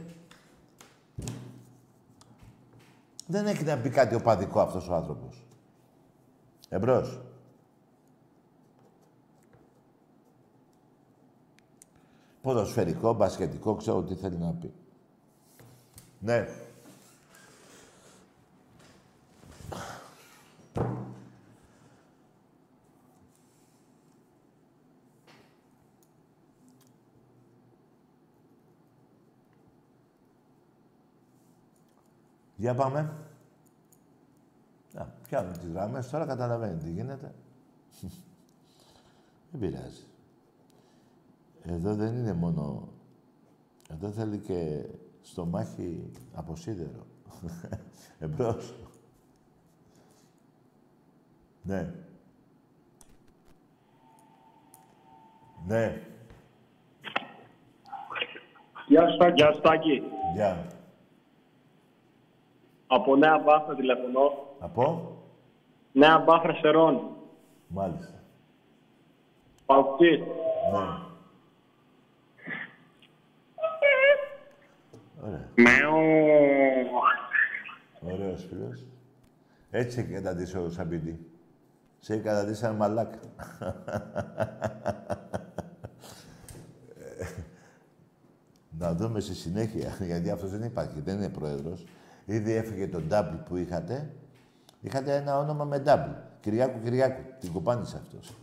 Δεν έχει να πει κάτι οπαδικό αυτός ο άνθρωπος. Εμπρός. Ποδοσφαιρικό, μπασκετικό, ξέρω τι θέλει να πει. Ναι. Για πάμε. Να, πιάνουν τις γραμμές, τώρα καταλαβαίνει τι γίνεται. Δεν πειράζει. Εδώ δεν είναι μόνο... Εδώ θέλει και στο μάχη από σίδερο. Εμπρός. Ναι. Ναι. Γεια σου, Στάκη. Γεια σου, Στάκη. Γεια. Από Νέα Μπάφρα τηλεφωνώ. Από; Νέα Μπάφρα Σερών. Μάλιστα. Παουκτής. Ναι. Ωραία. Μεο. Ωραίος φίλος. Έτσι έχει καταντήσει ο Σαμπίδη. Σε έχει καταντήσει σαν μαλάκα. Να δούμε στη συνέχεια, γιατί αυτός δεν υπάρχει, δεν είναι πρόεδρος. Ήδη έφυγε το double που είχατε. Είχατε ένα όνομα με double. Κυριάκου Κυριάκου. Την κουπάνισε αυτός.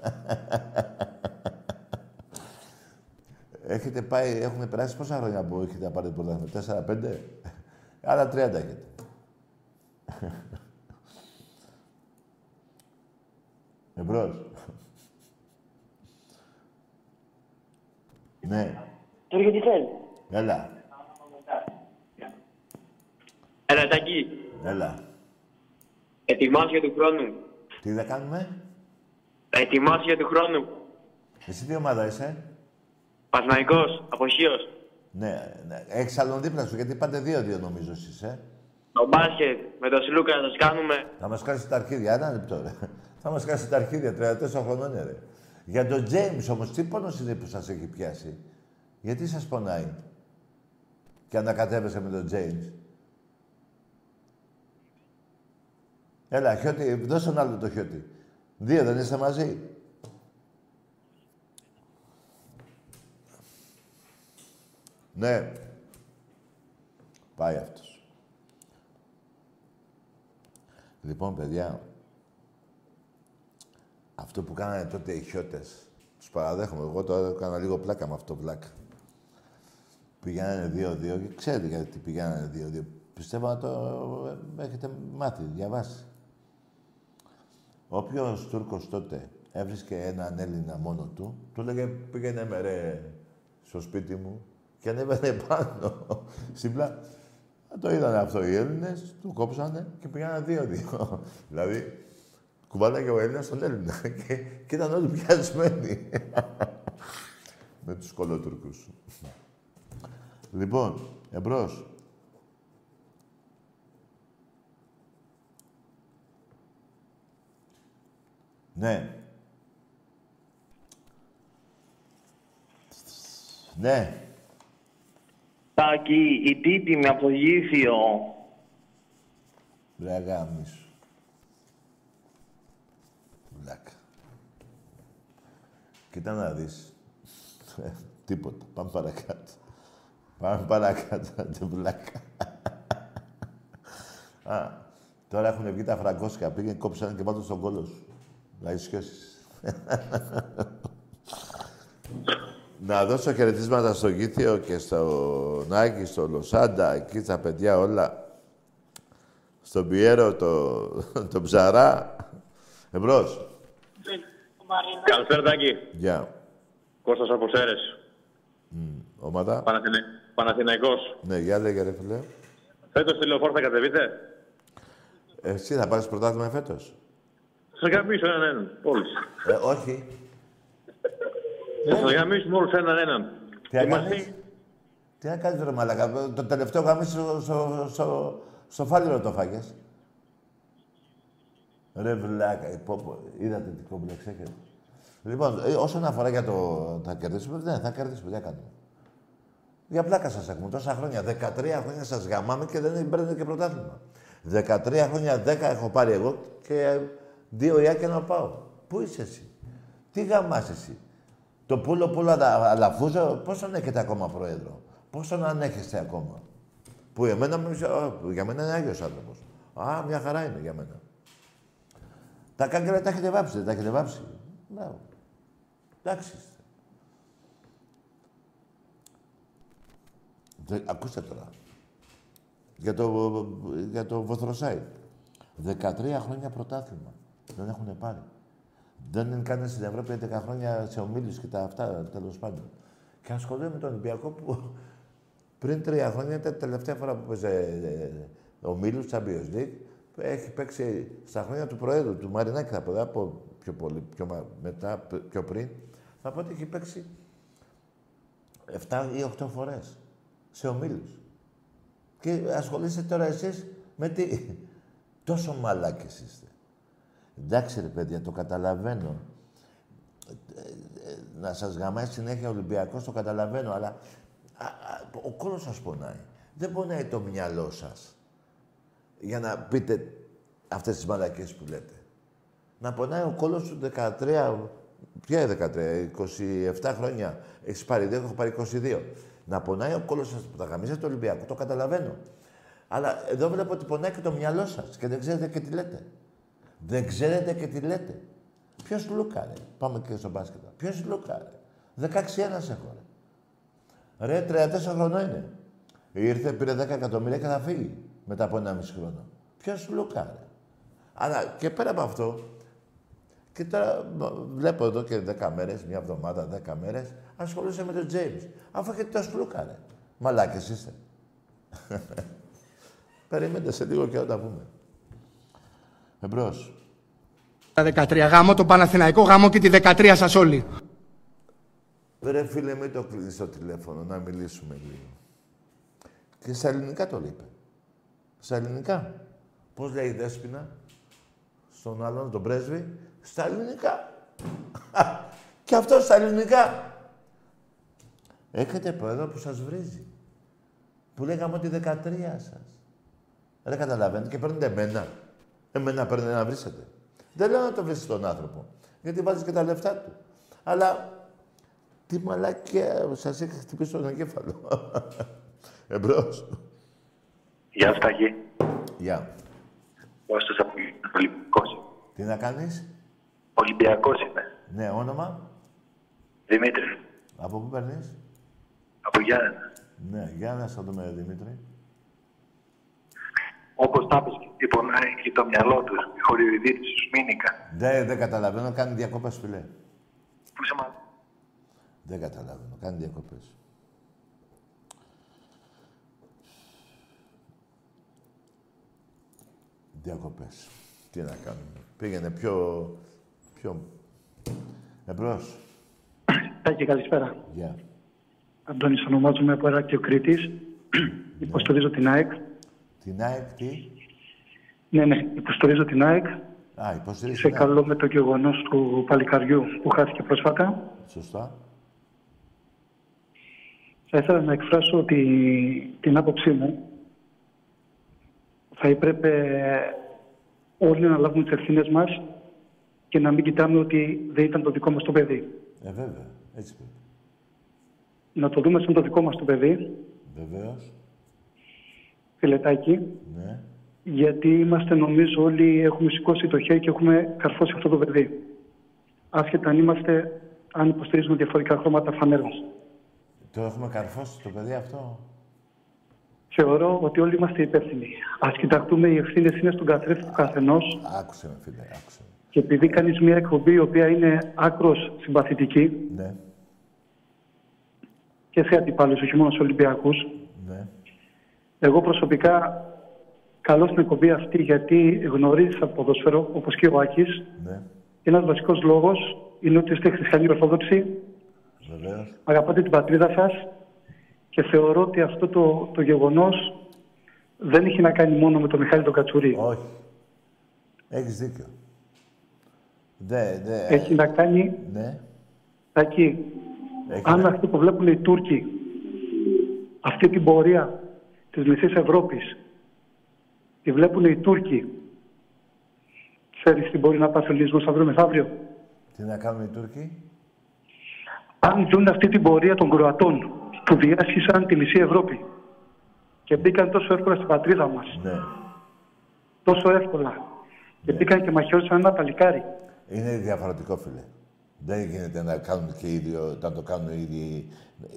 έχετε πάει, έχουν περάσει πόσα χρόνια που έχετε πάρει το πρωτάθλημα. Τέσσερα, πέντε; Άλλα 30 έχετε. Εμπρός. ναι. Τώρα γιατί θέλεις; Έλα. Έλα, Τάκη. Έλα. Ετοιμάσαι για του χρόνου. Τι θα κάνουμε; Ετοιμάσαι για του χρόνου. Εσύ τι ομάδα είσαι; Πασναϊκός, αποχείος. Ναι, ναι. Έχεις άλλον δίπλα σου, γιατί πάτε δύο-δύο νομίζω εσείς, ε. Το μπάσκετ με τον Σλούκα θα σας κάνουμε. Θα μας κάνει τα αρχίδια, ένα λεπτό, ρε. Θα μας κάνει τα αρχίδια, 34 χρονών, ρε. Για τον James όμως, τι πόνος είναι που σας έχει πιάσει; Γιατί σας πονάει; Και ανακατεύεσαι με τον James. Έλα, χιώτη, δώσε τον άλλο το χιώτη. Δύο δεν είστε μαζί; Ναι. Πάει αυτός. Λοιπόν, παιδιά, αυτό που κάνανε τότε οι χιώτες, τους παραδέχομαι. Εγώ τώρα έκανα λίγο πλάκα με αυτό βλάκα. Πηγαίνανε δύο-δύο και ξέρετε γιατί πηγαίνανε δύο-δύο. Πιστεύω να το ε, έχετε μάθει, διαβάσει. Όποιος Τούρκος τότε έβρισκε έναν Έλληνα μόνο του, του έλεγε πήγαινε με ρε στο σπίτι μου και ανέβαινε πάνω στην πλάτη. Το είδανε αυτό οι Έλληνες, του κόψανε και πήγανε δύο-δύο. δηλαδή, κουβάλαγε ο Έλληνας τον Έλληνα και, και ήταν όλοι πιασμένοι. Με τους κολοτούρκους. λοιπόν, εμπρός. Ναι. Ναι. Τάκη, η τύτη με απογήθιο. Ρε γάμισου. Βλάκα. Κοίτα να δεις. Ε, Τίποτα. Πάμε παρακάτω. Πάμε παρακάτω, άντε βλάκα. Α, τώρα έχουν βγει τα φραγκόσκα. Πήγαινε, κόψανε και πάνω στον κόλο σου. Να έχεις σχέσεις. Να δώσω χαιρετίσματα στο Γήθιο και στο Νάκη, στο Λοσάντα, εκεί τα παιδιά όλα. Στον Πιέρο, το, το Ψαρά. Εμπρός. Καλησπέρα, Τάκη. Γεια. Κώστας από Σέρες. Ομάδα. Παναθηναϊκός. Ναι, γεια λέγε ρε φίλε. Φέτος στη λεωφόρο θα κατεβείτε; Εσύ θα πάρεις πρωτάθλημα φέτος; Θα γαμίσω έναν έναν. Όλους. Ε, όχι. Θα γαμίσουμε όλους έναν έναν. Τι να Είμαστε- κάνεις; Τι να κάνεις ρε μαλάκα; Το τελευταίο γαμίσι στο, στο, στο, στο φάλιρο το φάγες. Ρε βλάκα. ε, Πω, πω. Είδατε τι κόμπλεξ έχετε. Λοιπόν, ε, όσον αφορά για το θα κερδίσουμε, ναι, θα κερδίσουμε. Τι να κάνουμε. Για πλάκα σας έχουμε τόσα χρόνια. 13 χρόνια σας γαμάμε και δεν παίρνετε και πρωτάθλημα. 13 χρόνια, 10 έχω πάρει εγώ και δύο ιάκια να πάω. Πού είσαι εσύ; Τι γαμάς εσύ; Το πούλο πούλο αλα- αλαφούζο, πόσο έχετε ακόμα πρόεδρο; Πόσο να ανέχεστε ακόμα; Που εμένα, μου- α, για μένα είναι Άγιος άνθρωπος. Α, μια χαρά είναι για μένα. Τα κάγκελα τα έχετε βάψει, δεν τα έχετε βάψει; Μπράβο. Εντάξει είστε. Δε- ακούστε τώρα. Για το, για το Βοθροσάι. 13 χρόνια πρωτάθλημα. Δεν έχουν πάρει. Δεν είναι κανένας στην Ευρώπη 11 χρόνια σε ομίλους και τα αυτά, τέλος πάντων. Και ασχολούμαι με τον Ολυμπιακό που πριν τρία χρόνια ήταν η τελευταία φορά που παίζε ε, ομίλους, Champions League. Έχει παίξει στα χρόνια του Προέδρου, του Μαρινάκη θα πω, δεν θα πω πιο πολύ, πιο μα- μετά, π- πιο πριν. Θα πω ότι έχει παίξει 7 ή 8 φορές σε ομίλους. Και ασχολείστε τώρα εσείς με τι. Τόσο μαλάκες είστε. Εντάξει ρε παιδιά, το καταλαβαίνω. Ε, ε, να σας γαμάει συνέχεια ο Ολυμπιακός, το καταλαβαίνω, αλλά α, α, ο κόλος σας πονάει. Δεν πονάει το μυαλό σας για να πείτε αυτές τις μαλακίες που λέτε. Να πονάει ο κόλος σου 13, ποια 13, 27 χρόνια. Έχεις πάρει δύο, έχω πάρει 22. Να πονάει ο κόλος σας που τα γαμίζετε το Ολυμπιακό, το καταλαβαίνω. Αλλά εδώ βλέπω ότι πονάει και το μυαλό σας και δεν ξέρετε και τι λέτε. Δεν ξέρετε και τι λέτε. Ποιος Λούκα, ρε. Πάμε και στο μπάσκετ. Ποιος Λούκα, ρε. 16 ένας έχω, ρε. Ρε, 34 χρονών είναι. Ήρθε, πήρε 10 εκατομμύρια και θα φύγει μετά από ένα μισή χρόνο. Ποιος Λούκα, ρε. Αλλά και πέρα από αυτό, και τώρα μ, βλέπω εδώ και 10 μέρες, μια εβδομάδα, 10 μέρες, ασχολούσε με τον James. Αφού έχετε το Σλούκα, ρε. Μαλάκες είστε. Περιμένετε σε λίγο και όταν πούμε. Εμπρός. Τα 13 γάμο, το Παναθηναϊκό γάμο και τη 13 σας όλοι. Ρε φίλε, μην το κλείνεις το τηλέφωνο, να μιλήσουμε λίγο. Και στα ελληνικά το είπε. Στα ελληνικά. Πώς λέει η Δέσποινα, στον άλλον, τον πρέσβη, στα ελληνικά. και αυτό στα ελληνικά. Έχετε πρόεδρο που σας βρίζει. Που λέγαμε ότι 13 σας. Δεν καταλαβαίνετε και παίρνετε εμένα. Εμένα παίρνετε να βρίσετε. Δεν λέω να το βρεις τον άνθρωπο. Γιατί βάζεις και τα λεφτά του. Αλλά τι μαλάκια σας έχει χτυπήσει τον εγκέφαλο. Εμπρός. Γεια σου, Τάκη. Γεια. Κώστας από Ολυμπιακός. Τι να κάνεις; Ολυμπιακός είμαι. Ναι, όνομα; Δημήτρη. Από πού παίρνεις; Από Γιάννενα. Ναι, για να στο δούμε, Δημήτρη. Όπως τα είπες, τι πονάει και το μυαλό του. Η χορηγητή του Σμίνικα. Δεν, δεν καταλαβαίνω, κάνει διακοπές, φιλέ. Πού είσαι μαζί. Δεν καταλαβαίνω, κάνει διακοπές. Διακοπές. Τι να κάνουμε. Πήγαινε πιο... πιο... Εμπρός. Τάκη, καλησπέρα. Γεια. Αντώνης ονομάζομαι από Εράκτιο Κρήτης. Υποστηρίζω την ΑΕΚ. Την ΑΕΚ τι; Ναι, ναι, υποστηρίζω την ΑΕΚ. Α, υποστηρίζει Σε την ΑΕΚ. καλό με το γεγονός του παλικαριού που χάθηκε πρόσφατα. Σωστά. Θα ήθελα να εκφράσω τη, την άποψή μου. Θα έπρεπε όλοι να λάβουμε τις ευθύνες μας και να μην κοιτάμε ότι δεν ήταν το δικό μας το παιδί. Ε, βέβαια. Έτσι πρέπει. Να το δούμε σαν το δικό μας το παιδί, Βεβαίως. Φιλετάκι, Ναι. γιατί είμαστε νομίζω όλοι έχουμε σηκώσει το χέρι και έχουμε καρφώσει αυτό το παιδί. Άσχετα αν είμαστε, αν υποστηρίζουμε διαφορετικά χρώματα φανέρας. Το έχουμε καρφώσει το παιδί αυτό; Θεωρώ ότι όλοι είμαστε υπεύθυνοι. Α κοιταχτούμε, οι ευθύνες είναι στον καθρέφτη του καθενός. Άκουσε με, φίλε, άκουσε με. Και επειδή κάνεις μια εκπομπή η οποία είναι άκρος συμπαθητική Ναι, και σε αντιπάλου, όχι μόνο σε Ολυμπιακούς, ναι. Εγώ προσωπικά καλώ την εκπομπή αυτή γιατί γνωρίζει από ποδόσφαιρο, όπως και ο Άκης. Ναι, Ένας βασικός λόγος είναι ότι είστε χριστιανοί Ορθόδοξοι, βεβαίως. αγαπάτε την πατρίδα σας και θεωρώ ότι αυτό το, το γεγονός δεν έχει να κάνει μόνο με τον Μιχάλη τον Κατσουρί. Όχι. Έχεις δίκιο. Δε, δε, Έχει να κάνει, Ναι. Τάκη, Έχει αν να- αυτό που βλέπουν οι Τούρκοι, αυτή την πορεία της μισής Ευρώπης, τη βλέπουν οι Τούρκοι, ξέρεις τι μπορεί να πάθει ο Λύσμος αύριο μεθαύριο. Τι να κάνουν οι Τούρκοι; Αν δουν αυτή την πορεία των Κροατών που διάσχισαν τη μισή Ευρώπη και μπήκαν τόσο εύκολα στην πατρίδα μας, Ναι. τόσο εύκολα, και μπήκαν και μαχαιώσαν ένα παλικάρι. Είναι διαφορετικό, φίλε. Δεν γίνεται να κάνουν και ίδιο, να το κάνουν οι ίδιοι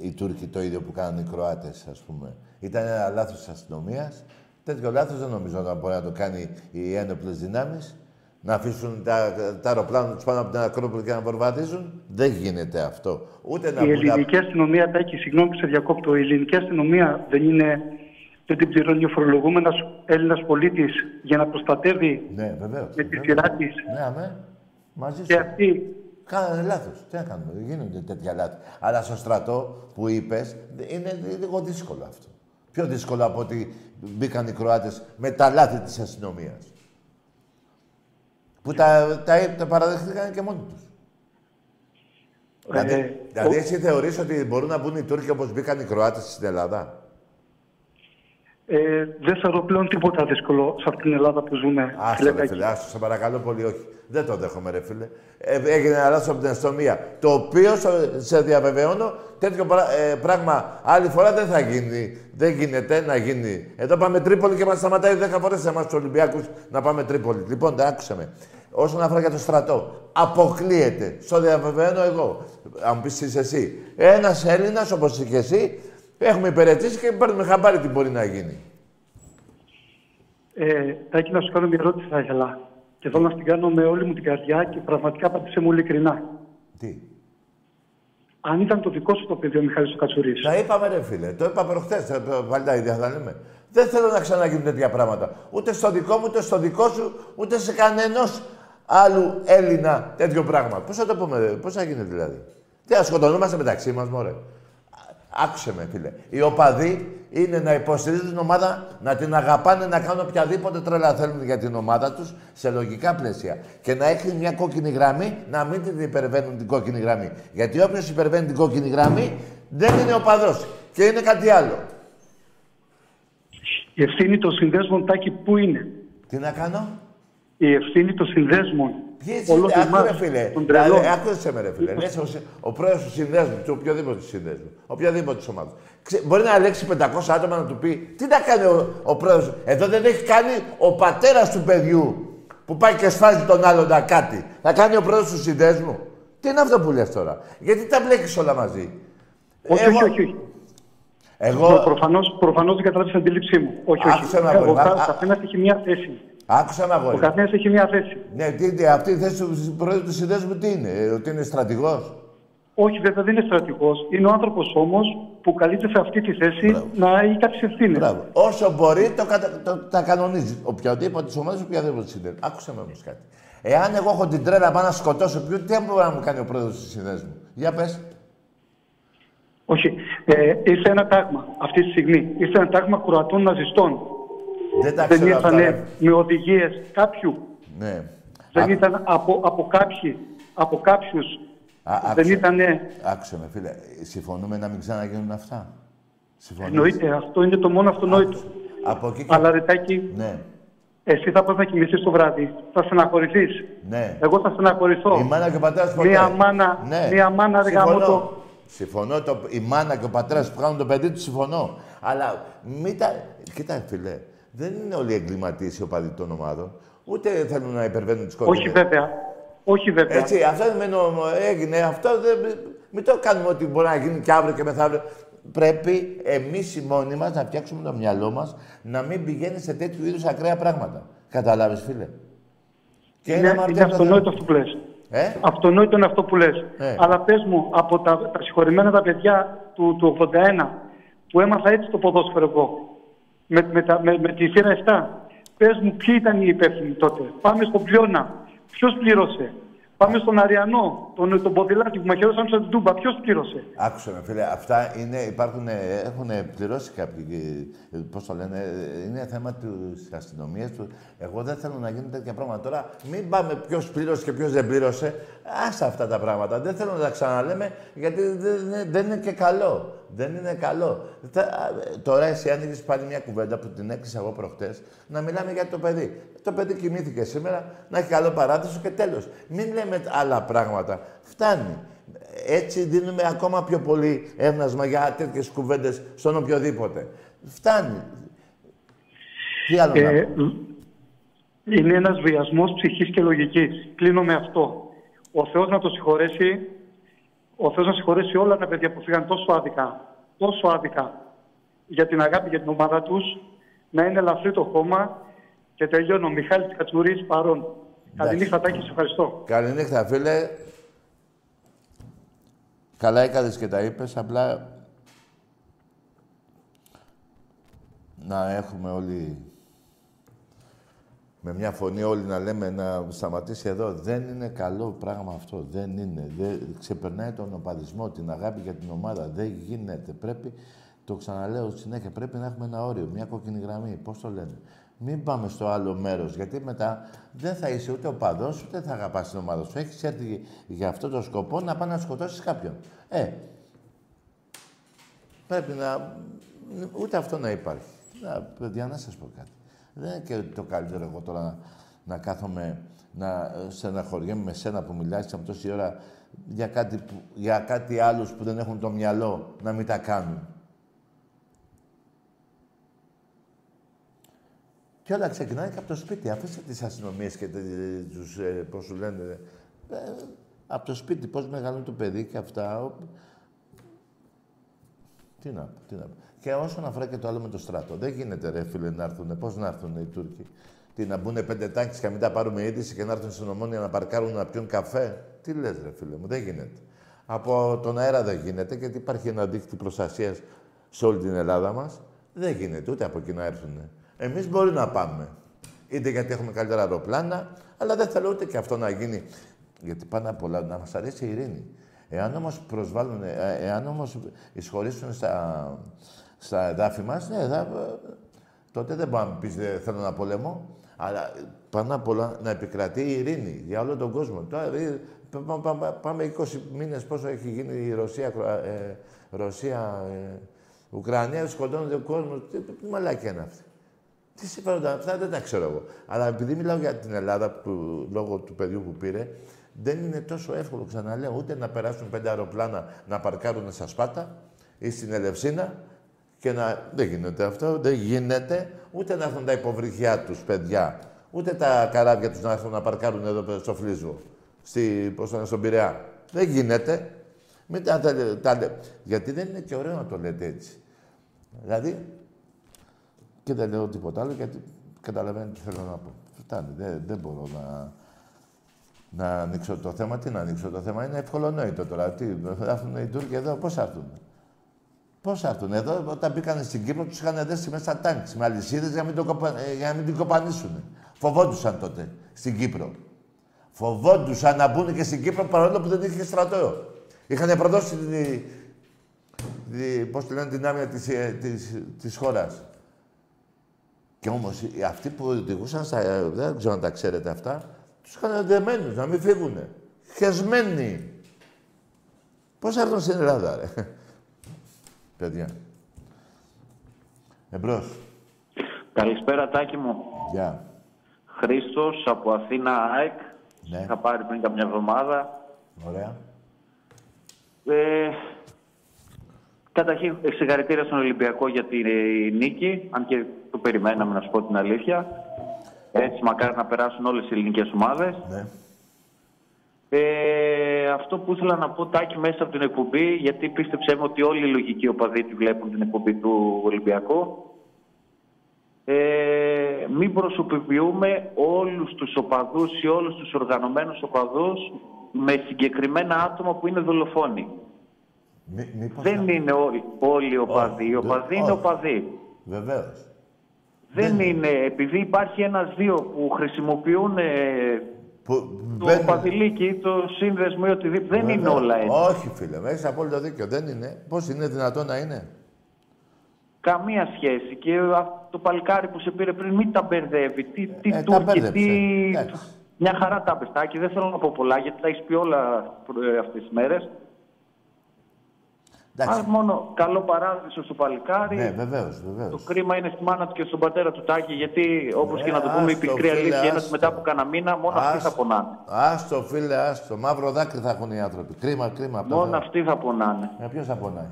οι Τούρκοι το ίδιο που κάνουν οι Κροάτες, ας πούμε. Ήταν ένα λάθος της αστυνομίας. Τέτοιο λάθος δεν νομίζω να μπορεί να το κάνει οι ένοπλες δυνάμεις. Να αφήσουν τα, τα αεροπλάνα τους πάνω από την Ακρόπολη και να βορβαδίζουν. Δεν γίνεται αυτό. Ούτε να Η μπουν ελληνική αστυνομία, Τάκη, συγγνώμη που σε διακόπτω, η ελληνική αστυνομία δεν είναι. Δεν την πληρώνει ο φορολογούμενος Έλληνας πολίτης για να προστατεύει Ναι, βεβαίως. με τη σειρά της. Ναι, αμέ. Μαζί Και σου. αυτή Κάνανε λάθος. Τι να κάνουμε, δεν γίνονται τέτοια λάθη. Αλλά στο στρατό που είπες, είναι λίγο δύσκολο αυτό. Πιο δύσκολο από ότι μπήκαν οι Κροάτες με τα λάθη της αστυνομίας. Που τα, τα, τα παραδεχτήκαν και μόνοι τους. δηλαδή, Ε, δηλαδή ο- εσύ θεωρείς ότι μπορούν να μπουν οι Τούρκοι όπως μπήκαν οι Κροάτες στην Ελλάδα; Ε, δεν θεωρώ πλέον τίποτα δύσκολο σε αυτήν την Ελλάδα που ζούμε. Άστο φίλε ρε Τάκη. φίλε, άστο, σε παρακαλώ πολύ, όχι. Δεν το δέχομαι ρε φίλε. Ε, έγινε ένα λάθος από την αστυνομία. Το οποίο σε- σε διαβεβαιώνω, τέτοιο πρα- ε, πράγμα άλλη φορά δεν θα γίνει. Δεν γίνεται να γίνει. Εδώ πάμε Τρίπολη και μας σταματάει 10 φορές εμάς τους Ολυμπιακούς να πάμε Τρίπολη. Λοιπόν, δεν άκουσε με. Όσον αφορά για το στρατό, αποκλείεται. Στο διαβεβαιώνω εγώ. Αν μου πεις είσαι εσύ. Ένας Έλληνας, όπως είσαι και εσύ, έχουμε υπηρετήσει και παίρνουμε χαμπάρι τι μπορεί να γίνει. Ε, Τάκη, να σου κάνω μια ερώτηση θα ήθελα. Και θέλω να την κάνω με όλη μου την καρδιά και πραγματικά απαντήσε μου ειλικρινά. Τι; Αν ήταν το δικό σου το παιδί ο Μιχάλης ο Κατσουρής, Τα είπαμε ρε φίλε, το είπα προχτές, πάλι τα ίδια θα λέμε. Δεν θέλω να ξαναγίνουν τέτοια πράγματα. Ούτε στο δικό μου, ούτε στο δικό σου, ούτε σε κανενός άλλου Έλληνα τέτοιο πράγμα. Πώς θα το πούμε, ρε, πώς θα γίνει δηλαδή; Τι να σκοτωνόμαστε μεταξύ μας, μωρέ; Άκουσε με, φίλε. Οι οπαδοί είναι να υποστηρίζουν την ομάδα, να την αγαπάνε, να κάνουν οποιαδήποτε τρέλα θέλουν για την ομάδα τους σε λογικά πλαίσια. Και να έχει μια κόκκινη γραμμή, να μην την υπερβαίνουν την κόκκινη γραμμή. Γιατί όποιος υπερβαίνει την κόκκινη γραμμή δεν είναι οπαδός. Και είναι κάτι άλλο. η ευθύνη των συνδέσμων, Τάκη, πού είναι; Τι να κάνω; Η ευθύνη των συνδέσμων. Ποιοι Όλων συνδέ... Άκου, ρε, εμάς, φίλε. των τρελών. Δηλαδή, άκουσε με, ρε, φίλε. Λες, ο, συ- ο πρόεδρος του συνδέσμου, του οποιοδήποτε συνδέσμου, οποιαδήποτε της ομάδας. Ξε... Μπορεί να λέξει 500 άτομα να του πει τι να κάνει ο, ο πρόεδρος. Εδώ δεν έχει κάνει ο πατέρας του παιδιού που πάει και σφάζει τον άλλον να κάτι. Θα κάνει ο πρόεδρος του συνδέσμου. Τι είναι αυτό που λες τώρα; Γιατί τα μπλέκεις όλα μαζί; Όχι, Εγώ- όχι, όχι. όχι. Εγώ... Προφανώς, προφανώς δεν καταλάβεις την αντίληψή μου. Όχι, όχι. Άκουσα με, Ε, αγόρι. Ο κα- Α- καθένας έχει μια θέση. Άκουσα με αγόρι. Ο καθένας έχει μια θέση. Ναι, τι, τι, αυτή η θέση του πρόεδρου του συνδέσμου τι είναι, ε, ότι είναι στρατηγός; Όχι, βέβαια δεν είναι στρατηγός. Είναι ο άνθρωπος όμως που καλείται σε αυτή τη θέση να έχει κάποιες ευθύνες. Μπράβο. Όσο μπορεί, το, κατα... το, τα κανονίζει. Οποιοδήποτε της ομάδας, οποιαδήποτε συνδέσμου. Άκουσε με όμως κάτι. Εάν εγώ έχω την τρέλα να πάω να σκοτώσω ποιον, τι μπορεί να μου κάνει ο πρόεδρος του συνδέσμου; Για πες. Όχι. Ε, ήρθε ένα τάγμα αυτή τη στιγμή. Ήρθε ένα τάγμα Κροατών ναζιστών. Δεν τα Δεν ξέρω αυτά. ήρθαν ρε. με οδηγίες κάποιου. Ναι. Δεν ήταν από, από, κάποιοι, από κάποιους. Α, Δεν άκουσε. ήταν. Άκουσε με, φίλε. Συμφωνούμε να μην ξαναγίνουν αυτά; Συμφωνείς; Εννοείται, αυτό είναι το μόνο αυτονόητο. Από εκεί και... Αλλά ρετάκι, Ναι, εσύ θα πας να κοιμηθείς το βράδυ. Θα στεναχωρηθείς. ναι. Εγώ θα στεναχωρηθώ. Η μάνα και ο πατέρας ποτέ. Μία μάνα, Ναι. μία μάνα ρε Συμφωνώ. γάμο το. Συμφωνώ. Το, η μάνα και ο πατέρας που κάνουν το παιδί τους, συμφωνώ. Αλλά μην τα. Κοίτα, φίλε, δεν είναι όλοι εγκληματίες οι οπαδοί των ομάδων. Ούτε θέλουν να υπερβαίνουν τις κόκκινε. Όχι βέβαια. Όχι βέβαια. Έτσι, αυτό με νο- έγινε. Αυτό δεν. Μην το κάνουμε ότι μπορεί να γίνει και αύριο και μεθαύριο. Πρέπει εμείς οι μόνοι μας να φτιάξουμε το μυαλό μας να μην πηγαίνει σε τέτοιου είδους ακραία πράγματα. Κατάλαβε, φίλε. Και είναι, αμαρτία είναι το αυτονόητο αυτό που λες. Ε; Αυτονόητο είναι αυτό που λες. Ε. Αλλά πες μου, από τα, τα συγχωρημένα τα παιδιά του, του 81, που έμαθα έτσι το ποδόσφαιρο εγώ, με, με, τα, με, με τη θύρα 7, Πες μου ποιοι ήταν οι υπεύθυνοι τότε; Πάμε στον Πλιώνα. Ποιος πλήρωσε; Πάμε στον Αριανό, τον, τον Ποδηλάτη που μαχαιρώσαν στον Τούμπα. Ποιος πλήρωσε; Άκουσε με, φίλε, αυτά είναι, υπάρχουν, έχουν πληρώσει κάποιοι, ε, πώς το λένε, ε, είναι θέμα της αστυνομίας του. Εγώ δεν θέλω να γίνουν τέτοια πράγματα. Τώρα, μην πάμε ποιος πλήρωσε και ποιος δεν πλήρωσε. Άσε αυτά τα πράγματα. Δεν θέλω να τα ξαναλέμε, γιατί δεν, είναι- δεν είναι και καλό. Δεν είναι καλό. Θα- τώρα εσύ άνοιγες πάλι μια κουβέντα που την έκλεισα εγώ προχτές, να μιλάμε για το παιδί. Το παιδί κοιμήθηκε σήμερα, να έχει καλό παράδεισο και τέλος. Μην λέμε άλλα πράγματα. Φτάνει. Έτσι δίνουμε ακόμα πιο πολύ έμνασμα για τέτοιες κουβέντες στον οποιοδήποτε. Φτάνει. Τι άλλο να Ε, πω; είναι ένας βιασμός ψυχής και λογικής. Κλείνω με αυτό. Ο Θεός να το συγχωρέσει, ο Θεός να συγχωρέσει όλα τα παιδιά που φύγαν τόσο άδικα, τόσο άδικα για την αγάπη για την ομάδα τους, να είναι ελαφρύ το χώμα και τελειώνω. Μιχάλης Κατσουρής παρόν. Καληνύχτα Τάκη, σε ευχαριστώ. Καληνύχτα, φίλε. Καλά έκανες και τα είπες, απλά να έχουμε όλοι με μια φωνή όλοι να λέμε να σταματήσει εδώ. Δεν είναι καλό πράγμα αυτό. Δεν είναι. Δεν, ξεπερνάει τον οπαδισμό, την αγάπη για την ομάδα. Δεν γίνεται. Πρέπει, το ξαναλέω συνέχεια, πρέπει να έχουμε ένα όριο, μια κόκκινη γραμμή. Πώς το λένε; Μην πάμε στο άλλο μέρος, γιατί μετά δεν θα είσαι ούτε οπαδός, ούτε θα αγαπάς την ομάδα σου. Έχεις έρθει για αυτό το σκοπό να πάει να σκοτώσεις κάποιον. Ε, πρέπει να... Ούτε αυτό να υπάρχει. Να, παιδιά, να σας πω κάτι. Δεν είναι και το καλύτερο εγώ τώρα να, να κάθομαι να στεναχωριέμαι με σένα που μιλάς από τόση ώρα για κάτι, που, για κάτι άλλους που δεν έχουν το μυαλό να μην τα κάνουν. Και όλα ξεκινάνε και από το σπίτι. Αφήστε τις αστυνομίες και τε- τους, ε, πώς σου λένε, ε, από το σπίτι, πώς μεγαλώνει το παιδί και αυτά. Ο- Τι να πω, τι να πω. Και όσον αφορά και το άλλο με το στρατό, δεν γίνεται ρε φίλε να έρθουν. Πώς να έρθουν οι Τούρκοι; Τι να μπουν πέντε τάξεις και να μην τα πάρουμε είδηση και να έρθουν στην Ομόνια να παρκάρουν να πιούν καφέ; Τι λες ρε φίλε μου, δεν γίνεται. Από τον αέρα δεν γίνεται γιατί υπάρχει ένα δίκτυο προστασίας σε όλη την Ελλάδα μας. Δεν γίνεται ούτε από εκεί να έρθουν. Εμείς μπορεί να πάμε. Είτε γιατί έχουμε καλύτερα αεροπλάνα, αλλά δεν θέλω ούτε και αυτό να γίνει. Γιατί πάνω απ' όλα να μας αρέσει η ειρήνη. Εάν όμως προσβάλλουν, ε, εάν όμως εισχωρήσουν στα, στα εδάφη μας, ναι, θα, τότε δεν μπορεί να πεις δεν θέλω να πολεμώ. Αλλά πάνω απ' όλα να επικρατεί η ειρήνη για όλο τον κόσμο. Τώρα, ε, πα- πα- πα- πάμε 20 μήνες πόσο έχει γίνει η Ρωσία, Κροα- ε, Ρωσία ε, Ουκρανία, σκοτώνεται ο κόσμος. Τι, τι μαλάκια είναι αυτή. Τι συμφέροντα αυτά δεν τα ξέρω εγώ. Αλλά επειδή μιλάω για την Ελλάδα, που, λόγω του παιδιού που πήρε, δεν είναι τόσο εύκολο, ξαναλέω, ούτε να περάσουν πέντε αεροπλάνα να παρκάρουν στα Σπάτα ή στην Ελευσίνα και να... Δεν γίνεται αυτό, δεν γίνεται. Ούτε να έρθουν τα υποβρυχιά τους παιδιά, ούτε τα καράβια τους να έρθουν να παρκάρουν εδώ πέρα στο Φλίσβο, στη, πώς το λένε, στον Πειραιά. Δεν γίνεται. Μην τα, τα, τα λέ- Γιατί δεν είναι και ωραίο να το λέτε έτσι. Δηλαδή, και δεν λέω τίποτα άλλο γιατί καταλαβαίνετε τι θέλω να πω. Φτάνει. Δεν, δεν μπορώ να, να ανοίξω το θέμα. Τι να ανοίξω το θέμα. Είναι ευκολονόητο τώρα. Τι, θα έρθουν οι Τούρκοι εδώ, πώς θα έρθουν; Πώς θα έρθουν; Εδώ, όταν μπήκαν στην Κύπρο, τους είχαν δέσει μέσα στα τάγκς με αλυσίδες για, να μην το κοπα- ε, για να μην την κοπανίσουν. Φοβόντουσαν τότε στην Κύπρο. Φοβόντουσαν να μπουν και στην Κύπρο παρόλο που δεν είχε στρατό. Είχαν προδώσει τη, τη, πώς τη λένε, την άμυνα της, ε, της, της χώρας. Και όμως οι- αυτοί που οδηγούσαν στα... ε, δεν ξέρω αν τα ξέρετε αυτά, τους είχαν δεμένους, να μην φύγουνε. Χεσμένοι. Πώς θα έρθουν στην Ελλάδα, ρε; Παιδιά. Εμπρός. Καλησπέρα, Τάκη μου. Γεια. Χρήστος από Αθήνα ΑΕΚ. Ναι. Είχα πάρει πριν καμιά εβδομάδα. Ωραία. Ε, καταρχήν, συγχαρητήρια στον Ολυμπιακό για τη νίκη, αν και το περιμέναμε να σου πω την αλήθεια. Έτσι, μακάρι να περάσουν όλες οι ελληνικές ομάδες. Ναι. Ε, αυτό που ήθελα να πω, Τάκη, μέσα από την εκπομπή, γιατί πίστεψέ με ότι όλοι οι λογικοί οπαδοί τη βλέπουν την εκπομπή του Ολυμπιακού. Ε, μην προσωποποιούμε όλους τους οπαδούς ή όλους τους οργανωμένους οπαδούς με συγκεκριμένα άτομα που είναι δολοφόνοι. Μή, μήπως Δεν να- είναι όλοι, όλοι οπαδοί. Οι Όχι, οπαδοί δε- είναι όχι. οπαδοί. Βεβαίως. Δεν είναι, επειδή υπάρχει ένας-δύο που χρησιμοποιούν ε, το μπαίνουν- παδιλίκι, το σύνδεσμο ή οτιδήποτε. Δεν είναι Βέβαια. όλα έτσι. Όχι, φίλε, με έχεις απόλυτο δίκιο. Δεν είναι. Πώς είναι δυνατόν να είναι; Καμία σχέση. Και αυτό το παλικάρι που σε πήρε πριν, μην τα μπερδεύει. Τι, τι Ε, τα Τούρκοι, μπέρδεψε. τι... Εντάξει. Μια χαρά τα πεστάκι. Δεν θέλω να πω πολλά, γιατί τα έχεις πει όλα ε, αυτές τις μέρες. Εντάξει. Αν μόνο καλό παράδεισο στο παλικάρι. Ναι, βεβαίως, Το βεβαίω. κρίμα είναι στη μάνα του και στον πατέρα του Τάκη, γιατί όπως Ε, και να το πούμε, η άστο, πικρή φίλε, αλήθεια είναι ότι άστο. μετά από κανένα μήνα μόνο αυτοί θα πονάνε. Άστο, φίλε, άστο. Μαύρο δάκρυ θα έχουν οι άνθρωποι. Κρίμα, κρίμα. απ' το Μόνο Θεό. αυτοί θα πονάνε. Ε, ποιος θα πονάει;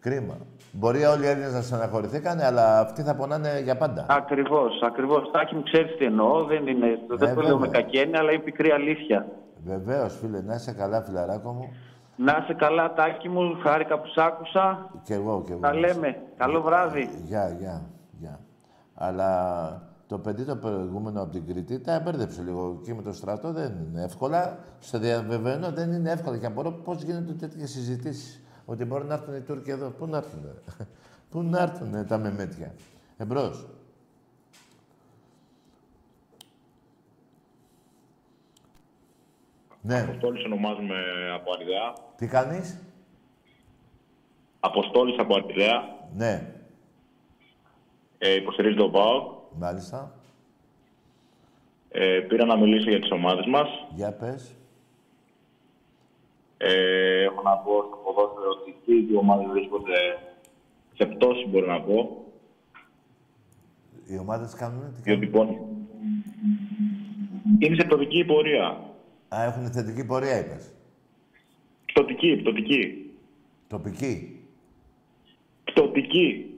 Κρίμα. Μπορεί όλοι οι Έλληνες να στεναχωρηθήκανε, αλλά αυτοί θα πονάνε για πάντα. Ακριβώς, ακριβώς. Τάκη μου ξέρεις τι εννοώ. Δεν, είναι, δεν το λέω με βέβαια. κακή έννοια, αλλά είναι πικρή αλήθεια. Βεβαίως, φίλε, να είσαι καλά, φιλαράκο μου. Να είσαι καλά, Τάκη μου. Χάρηκα που σ' άκουσα. Κι εγώ, κι εγώ. Τα λέμε. Καλό βράδυ. Γεια, γεια, γεια. Αλλά το παιδί το προηγούμενο από την Κρήτη τα μπέρδεψε λίγο εκεί με το στρατό. Δεν είναι εύκολα. Σε διαβεβαιώνω, δεν είναι εύκολα. Και απορώ πώς γίνονται τέτοιες συζητήσεις; Ότι μπορεί να έρθουν οι Τούρκοι εδώ. Πού να έρθουν, Πού να έρθουν τα μεμέτια; Εμπρός. Ναι. Αποστόλης ονομάζουμε από Αριδέα. Τι κάνεις; Αποστόλης από Αριδέα. Ναι. Ε, υποστηρίζει τον ΠΑΟΚ. Μάλιστα. Ε, πήρα να μιλήσω για τις ομάδες μας. Για πες. Ε, έχω να πω στο ποδόσφαιρο ότι και οι δύο ομάδες βρίσκονται σε πτώση, μπορώ να πω. Οι ομάδες κάνουν τι Διότι λοιπόν είναι σε πτωτική πορεία. Α, έχουν θετική πορεία, είπες. Πτωτική, πτωτική. Τοπική. Πτωτική.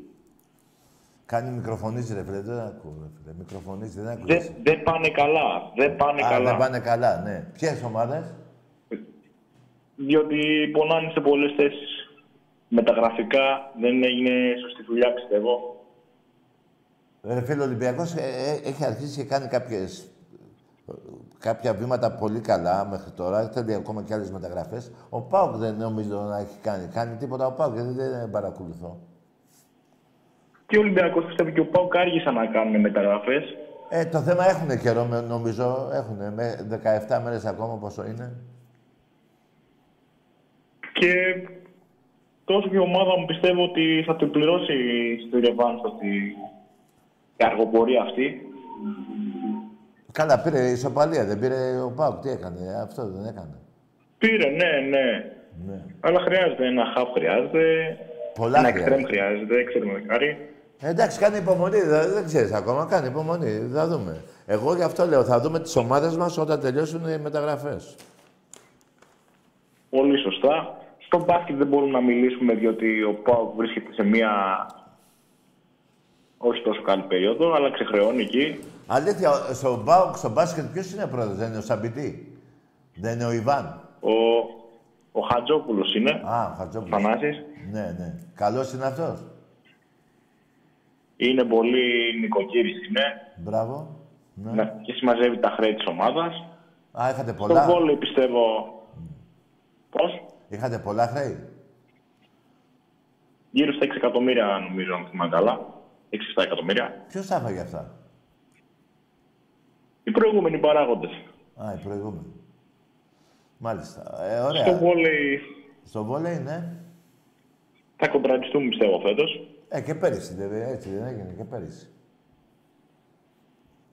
Κάνει μικροφωνίζει, ρε φίλε. Δεν ακούω, ρε φίλε. Μικροφωνίζει, δεν ακούω. Δεν, δεν πάνε καλά. Δεν πάνε Α, καλά. δεν πάνε καλά, ναι. Ποιες ομάδες; Διότι πονάνε σε πολλές θέσεις. Μεταγραφικά δεν έγινε σωστή δουλειά, πιστεύω. Ρε φίλε, ο Ολυμπιακός ε, ε, έχει αρχίσει και κάνει κάποιες, ε, κάποια βήματα πολύ καλά μέχρι τώρα. Θέλει ακόμα και άλλες μεταγραφές. Ο Πάουκ δεν νομίζω να έχει κάνει. Κάνει τίποτα ο Πάουκ, γιατί δεν παρακολουθώ. Και ο Ολυμπιακός πιστεύω και ο ΠΑΟΚ άργησαν να κάνουν μεταγραφές. Ε, το θέμα έχουν καιρό, με- νομίζω. Έχουν με 17 μέρες ακόμα πόσο είναι. Και τόσο και η ομάδα μου πιστεύω ότι θα το πληρώσει στο Ρεβάνς ότι η αργοπορία αυτή. Καλά, πήρε ισοπαλία, δεν πήρε ο Πάουκ. Τι έκανε, αυτό δεν έκανε. Πήρε, ναι, ναι. Ναι. Αλλά χρειάζεται ένα χαφ, χρειάζεται. Πολλά ένα χρειάζεται. εξτρέμ χρειάζεται, ξέρουμε δεκάρι. Ε, εντάξει, κάνει υπομονή. Δεν, δεν ξέρεις ακόμα. Κάνει υπομονή. Θα δούμε. Εγώ γι' αυτό λέω, θα δούμε τις ομάδες μας όταν τελειώσουν οι μεταγραφές. Πολύ σωστά. Στο μπάσκετ δεν μπορούμε να μιλήσουμε διότι ο ΠΑΟΚ βρίσκεται σε μια όχι τόσο καλή περίοδο, αλλά ξεχρεώνει εκεί. Αλήθεια, στο, μπάουκ, στο μπάσκετ ποιος είναι πρόεδρος, δεν είναι ο Σαμπιτή; Δεν είναι ο Ιβάν; Ο, ο Χατζόπουλος είναι. Α, ο Χατζόπουλος. Θανάσης. Ναι, ναι. Καλός είναι αυτός; Είναι πολύ νοικοκύρης είναι. Μπράβο. Ναι. Ναι. Και συμμαζεύει τα χρέη της ομάδας. Α, είχατε Στο πολλά. βόλεϊ πιστεύω... Πώς; Είχατε πολλά χρέη; Γύρω στα 6 εκατομμύρια νομίζω, αν θυμάμαι καλά. 6-7 εκατομμύρια. Ποιος τα έφαγε αυτά; Οι προηγούμενοι παράγοντες. Α, οι προηγούμενοι. Μάλιστα. Ε, ωραία. Στο βόλεϊ Στο βόλεϊ, ναι. θα κοντραντιστούμε πιστεύω φέτος. Ε, και πέρυσι, δεν, έτσι δεν έγινε και πέρυσι.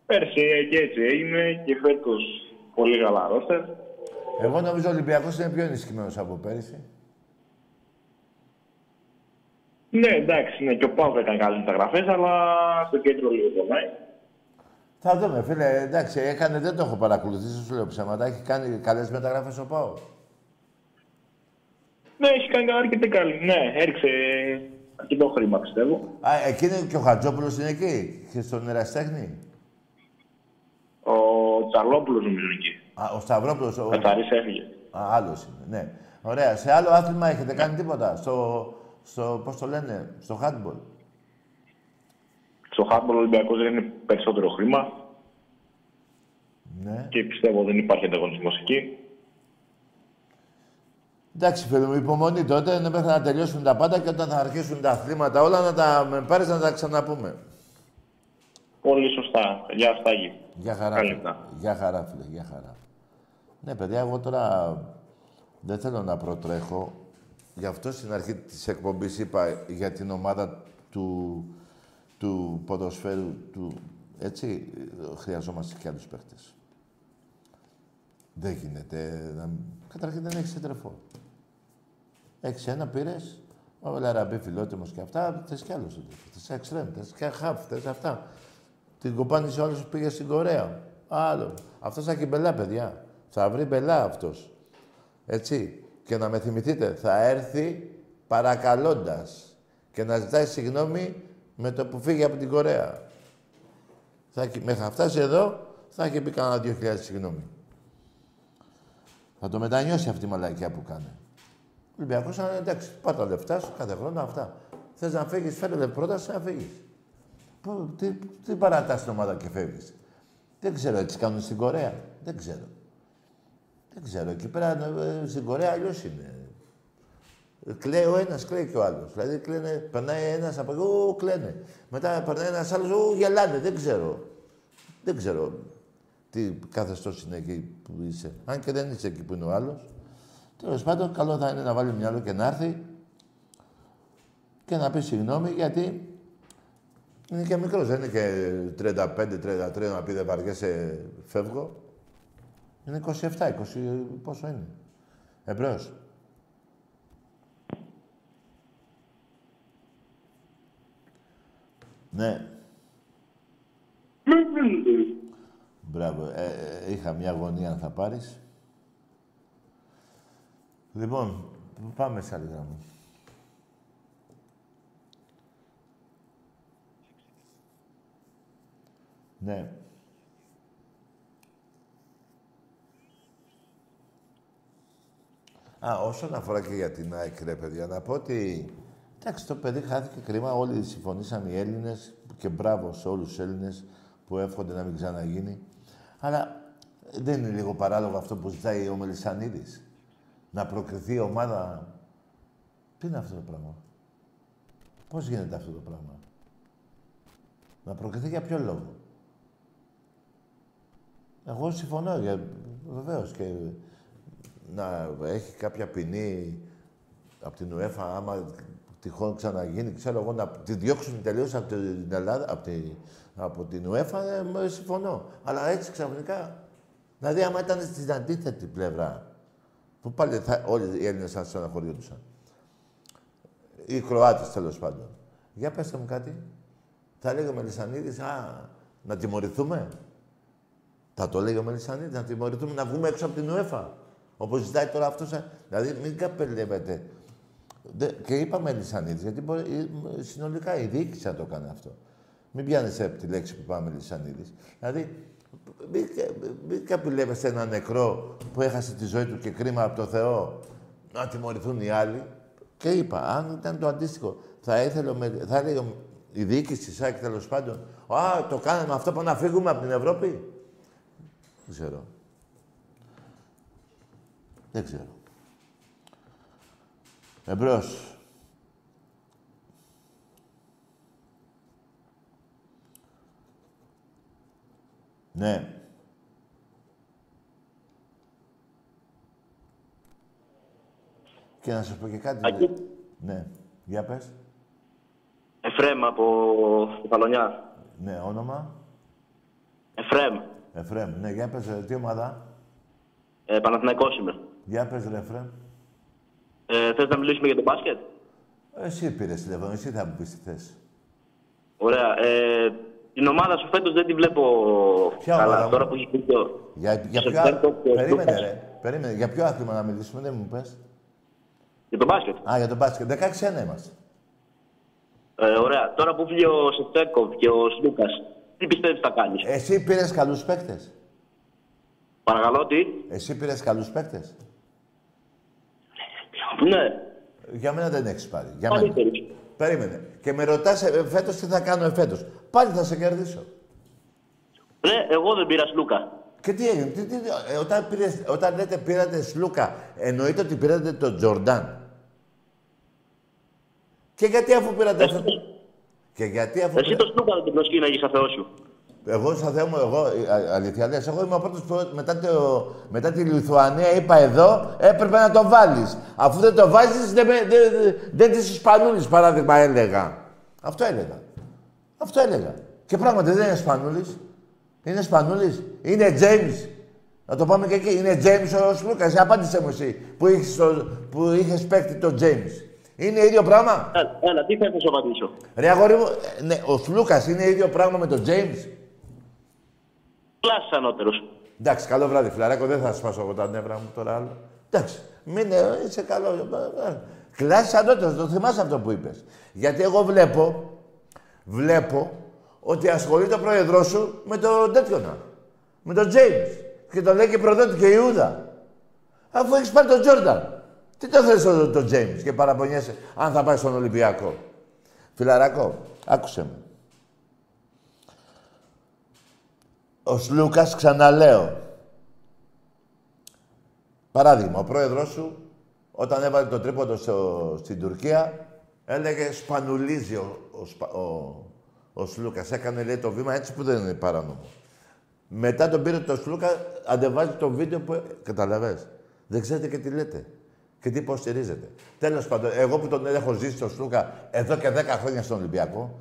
Πέρσι ε, και έτσι έγινε και φέτος πολύ καλά ρόστερ. Εγώ νομίζω ο Ολυμπιακός είναι πιο ενισχυμένος από πέρυσι. Ναι, εντάξει, ναι, και ο Πάουκ έκανε καλές μεταγραφές, αλλά στο κέντρο λίγο πονάει. Θα δούμε, φίλε. Εντάξει, έκανε, δεν το έχω παρακολουθήσει, σου λέω ψέματα. Έχει κάνει καλές μεταγραφές ο Πάο. Ναι, έχει κάνει αρκετή καλή. Ναι, έριξε αρκετό χρήμα, πιστεύω. Α, εκείνη και ο Χατζόπουλος είναι εκεί, και στον Εραστέχνη; Ο Τσαρλόπουλος νομίζω είναι εκεί. Α, ο Σταυρόπουλος. Ο... Καθαρής έφυγε. Α, άλλος είναι, ναι. Ωραία. Σε άλλο άθλημα έχετε κάνει τίποτα; Στο, στο πώς το λένε, στο handball; Στο Χάρμπορ ο Ολυμπιακός δεν είναι περισσότερο χρήμα Ναι. και πιστεύω δεν υπάρχει ανταγωνισμός εκεί. Εντάξει, φίλε μου, υπομονή τότε είναι μέχρι να τελειώσουν τα πάντα και όταν θα αρχίσουν τα αθλήματα όλα να τα με πάρεις να τα ξαναπούμε. Πολύ σωστά. Γεια Στάγη. Γεια χαρά. Καλή φίλε. νύχτα. Γεια χαρά, φίλε. Γεια χαρά. Ναι, παιδιά, εγώ τώρα δεν θέλω να προτρέχω. Γι' αυτό στην αρχή της εκπομπής είπα για την ομάδα του, του ποδοσφαίρου, του, έτσι, χρειαζόμαστε και άλλους παίχτες. Δεν γίνεται. Να... Καταρχήν δεν έχεις σεντρεφό. Έχεις ένα, πήρες. Ο Λαραμπή φιλότιμος και αυτά. Θες κι άλλο σεντρεφό. Θες εξτρέμ, θες και χαφ, θες αυτά. Την κομπάνισε ο άλλος που πήγε στην Κορέα. Άλλο. Αυτός θα έχει μπελά, παιδιά. Θα βρει μπελά αυτός. Έτσι. Και να με θυμηθείτε, θα έρθει παρακαλώντας και να ζητάει συγγνώμη με το που φύγει από την Κορέα. Θα έχει, μέχρι να φτάσει εδώ, θα έχει πει κανένα δύο χιλιάδες συγγνώμη. Θα το μετανιώσει αυτή η μαλακιά που κάνει. Ο Ολυμπιακός, αν εντάξει, πάρ' τα λεφτά σου κάθε χρόνο αυτά. Θες να φύγεις, φέρε πρόταση να φύγεις. Πού, τι, τι παρατάς την ομάδα και φεύγεις. Δεν ξέρω, έτσι κάνουν στην Κορέα. Δεν ξέρω. Δεν ξέρω. Εκεί πέρα ε, στην Κορέα αλλιώς είναι. Κλαίει ο ένας, κλαίει και ο άλλος. Δηλαδή κλαίνε, περνάει ένας από εδώ, ου, κλαίνε. Μετά περνάει ένας άλλος, ου, γελάνε. Δεν ξέρω. Δεν ξέρω τι καθεστώς είναι εκεί που είσαι. Αν και δεν είσαι εκεί που είναι ο άλλος. Τέλος πάντων, καλό θα είναι να βάλει μυαλό και να έρθει και να πει συγγνώμη γιατί είναι και μικρός, δεν είναι και 35-33 να πει δεν βαριέσαι, φεύγω. Είναι 27, 20, πόσο είναι. Εμπρός. Ναι. Μπράβο. Ε, ε, είχα μια αγωνία αν θα πάρεις. Λοιπόν, πάμε σε άλλη γραμμή. Ναι. Α, όσον αφορά και για την ΑΕΚ, ρε παιδιά, να πω ότι... Εντάξει, το παιδί χάθηκε κρίμα. Όλοι συμφωνήσαμε οι Έλληνες και μπράβο σε όλους τους Έλληνες που εύχονται να μην ξαναγίνει. Αλλά δεν είναι λίγο παράλογο αυτό που ζητάει ο Μελισανίδης. Να προκριθεί η ομάδα... Τι είναι αυτό το πράγμα; Πώς γίνεται αυτό το πράγμα; Να προκριθεί για ποιο λόγο; Εγώ συμφωνώ, για... βεβαίως και να έχει κάποια ποινή από την UEFA, άμα τυχόν ξαναγίνει, ξέρω εγώ, να τη διώξουν τελείως από την Ελλάδα, από, τη, από την UEFA, ε, συμφωνώ. Αλλά έτσι ξαφνικά, δηλαδή άμα ήταν στην αντίθετη πλευρά, που πάλι θα, όλοι οι Έλληνες θα στεναχωριόντουσαν. Οι Κροάτες, τέλος πάντων. Για πέστε μου κάτι. Θα έλεγε ο Μελισανίδης, α, να τιμωρηθούμε. Θα το λέει ο Μελισανίδης, να τιμωρηθούμε, να βγούμε έξω από την UEFA. Όπως ζητάει τώρα αυτός, ε, δηλαδή μην καπελεύετε. Δε- Και είπα Μελισανίδης, γιατί μπορεί, ε, συνολικά η διοίκηση θα το κάνει αυτό. Μην πιάνεις από τη λέξη που πάμε Μελισανίδης. Δηλαδή, μην, κα- μην καπηλεύεστε ένα νεκρό που έχασε τη ζωή του και κρίμα από το Θεό να τιμωρηθούν οι άλλοι. Και είπα, αν ήταν το αντίστοιχο, θα ήθελε, ο Μελ- θα έλεγε ο- η διοίκηση της ΣΑΚ τέλος πάντων, Α, το κάναμε αυτό που να φύγουμε από την Ευρώπη. Δεν ξέρω. Δεν ξέρω. Εμπρός. Ναι. Και να σας πω και κάτι. Ακή. Ναι. Για πες. Εφρέμ από Θεσσαλονιά. Ναι, όνομα. Εφρέμ. Εφρέμ. Ναι, για πες, ε, τι ομάδα; Ε, Παναθηναϊκός είμαι. Για πες, ρε Εφρέμ. Ε, θες να μιλήσουμε για το μπάσκετ; Εσύ πήρες τηλέφωνο, εσύ θα μου πεις τι θες. Ωραία. Ε, την ομάδα σου φέτος δεν τη βλέπω Ποια καλά. ομάδα; μου; Τώρα που έχει πει το... Για, για Στο ποιο... Σεπτέμβριο, το Περίμενε, Λούκας. ρε. Περίμενε. Για ποιο άθλημα να μιλήσουμε, δεν μου πες. Για το μπάσκετ. Α, για τον μπάσκετ. 16-1 είμαστε. Ε, ωραία. Τώρα που βγει ο Σεφτέκοβ και ο Σλούκας, τι πιστεύεις θα κάνεις; Εσύ πήρες καλούς παίκτες; Παρακαλώ, τι; Εσύ πήρες καλούς παίκτες; Ναι. Για μένα δεν έχεις πάρει. Για Πάλι μένα. θέλεις. Περίμενε. Και με ρωτάς ε, φέτος τι θα κάνω εφέτος. Πάλι θα σε κερδίσω. Ναι, εγώ δεν πήρα Σλούκα. Και τι έγινε, τι, τι, ε, όταν, πήρες, όταν λέτε πήρατε Σλούκα, εννοείται ότι πήρατε τον Τζορντάν. Και γιατί αφού πήρατε αυτό... Και γιατί αφού... Εσύ το Σλούκα δεν τον προσκύναγες στα Θεός σου. Εγώ σαν Θεό μου, εγώ, α- αλήθεια λες, εγώ είμαι ο πρώτος που μετά, το, μετά τη Λιθουανία είπα εδώ, έπρεπε να το βάλεις. Αφού δεν το βάζεις, δεν, με- δεν, δεν, δεν τις Ισπανούλης, παράδειγμα, έλεγα. Αυτό έλεγα. Αυτό έλεγα. Και πράγματι δεν είναι Ισπανούλης. Είναι Ισπανούλης. Είναι James. Να το πάμε και εκεί. Είναι James ο Σλούκας. Απάντησε μου εσύ που είχες, το, που είχες παίκτη το James. Είναι ίδιο πράγμα; Έλα, έλα, τι θες να σου απαντήσω; Ρε αγόρι μου, ε, ναι, ο Σλούκας είναι ίδιο πράγμα με τον James. Κλάσης ανώτερος. Εντάξει, καλό βράδυ, φιλαράκο. Δεν θα σπάσω εγώ τα νεύρα μου τώρα άλλο. Εντάξει, μην ε, είσαι καλό. Κλάσεις ανώτερο, το θυμάσαι αυτό που είπες. Γιατί εγώ βλέπω, βλέπω ότι ασχολείται ο πρόεδρός σου με τον τέτοιο να. Με τον James. Και τον λέει και προδότη και Ιούδα. Αφού έχεις πάρει τον Τζόρνταν. Τι το θες τον, τον James και παραπονιέσαι αν θα πάει στον Ολυμπιακό; Φιλαράκο, άκουσε με. Ο Σλούκας, ξαναλέω. Παράδειγμα, ο πρόεδρος σου, όταν έβαλε το τρίποντο στο, στην Τουρκία, έλεγε σπανουλίζει ο, ο, Σπα- ο, ο Σλούκας. Έκανε, λέει, το βήμα έτσι που δεν είναι παράνομο. Μετά τον πήρε το Σλούκα, αντεβάζει το βίντεο που... Καταλαβες. Δεν ξέρετε και τι λέτε. Και τι υποστηρίζετε. Τέλος πάντων, εγώ που τον έχω ζήσει τον Σλούκα εδώ και 10 χρόνια στον Ολυμπιακό,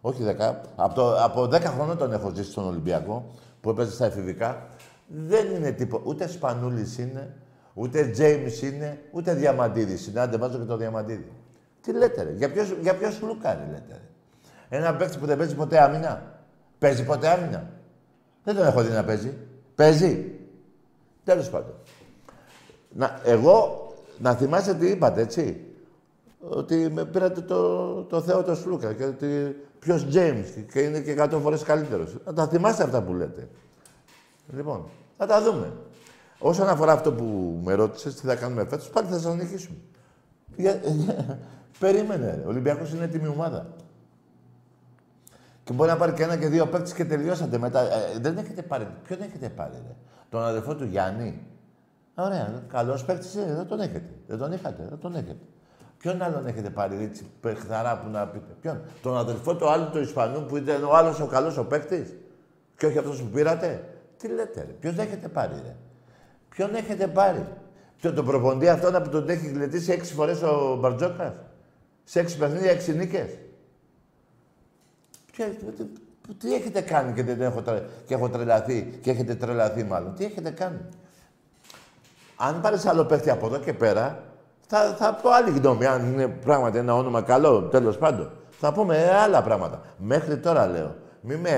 όχι 10, από, το, από 10 χρόνια τον έχω ζήσει στον Ολυμπιακό, που έπαιζε στα εφηβικά, δεν είναι τίποτα. Ούτε Σπανούλης είναι, ούτε Τζέιμς είναι, ούτε Διαμαντίδης είναι. Άντε βάζω και το Διαμαντίδη. Τι λέτε ρε, για ποιο, για ποιος Σλούκα ρε, λέτε ρε; Ένα παίκτη που δεν παίζει ποτέ άμυνα; Παίζει ποτέ άμυνα; Δεν τον έχω δει να παίζει. Παίζει. Τέλος πάντων. Να, εγώ, να θυμάστε τι είπατε, έτσι; Ότι με πήρατε το, το Θεό το Σλούκα και ότι ποιος James και είναι και 100 φορές καλύτερος. Να τα θυμάστε αυτά που λέτε. Λοιπόν, θα τα δούμε. Όσον αφορά αυτό που με ρώτησες, τι θα κάνουμε φέτος, πάλι θα σας νικήσουμε. Για- Περίμενε, ρε. Ο Ολυμπιακός είναι έτοιμη ομάδα. Και μπορεί να πάρει και ένα και δύο παίκτες και τελειώσατε μετά. Ε, δεν έχετε πάρει. Ποιον έχετε πάρει, ρε; Τον αδερφό του Γιάννη; Ωραία, καλός παίκτης δεν τον έχετε. Δεν τον είχατε, δεν τον έχετε. Ποιον άλλον έχετε πάρει έτσι παιχταρά που να πείτε; Ποιον; Τον αδερφό του άλλου του Ισπανού που ήταν ο άλλος ο καλός ο παίκτης; Και όχι αυτός που πήρατε; Τι λέτε, ρε. Ποιον έχετε πάρει, ρε; Ποιον έχετε πάρει; Ποιον τον προποντή αυτόν που τον έχει γλετήσει έξι φορές ο Μπαρτζόκας; Σε έξι παιχνίδια, έξι νίκες; Ποια- τι, τι- τι έχετε κάνει και δεν έχω, τρε- και έχω τρελαθεί και έχετε τρελαθεί μάλλον; Τι έχετε κάνει; Αν πάρεις άλλο παίχτη από εδώ και πέρα, θα, θα πω άλλη γνώμη. Αν είναι πράγματι ένα όνομα καλό, τέλος πάντων. Θα πούμε άλλα πράγματα. Μέχρι τώρα λέω. Μην, με,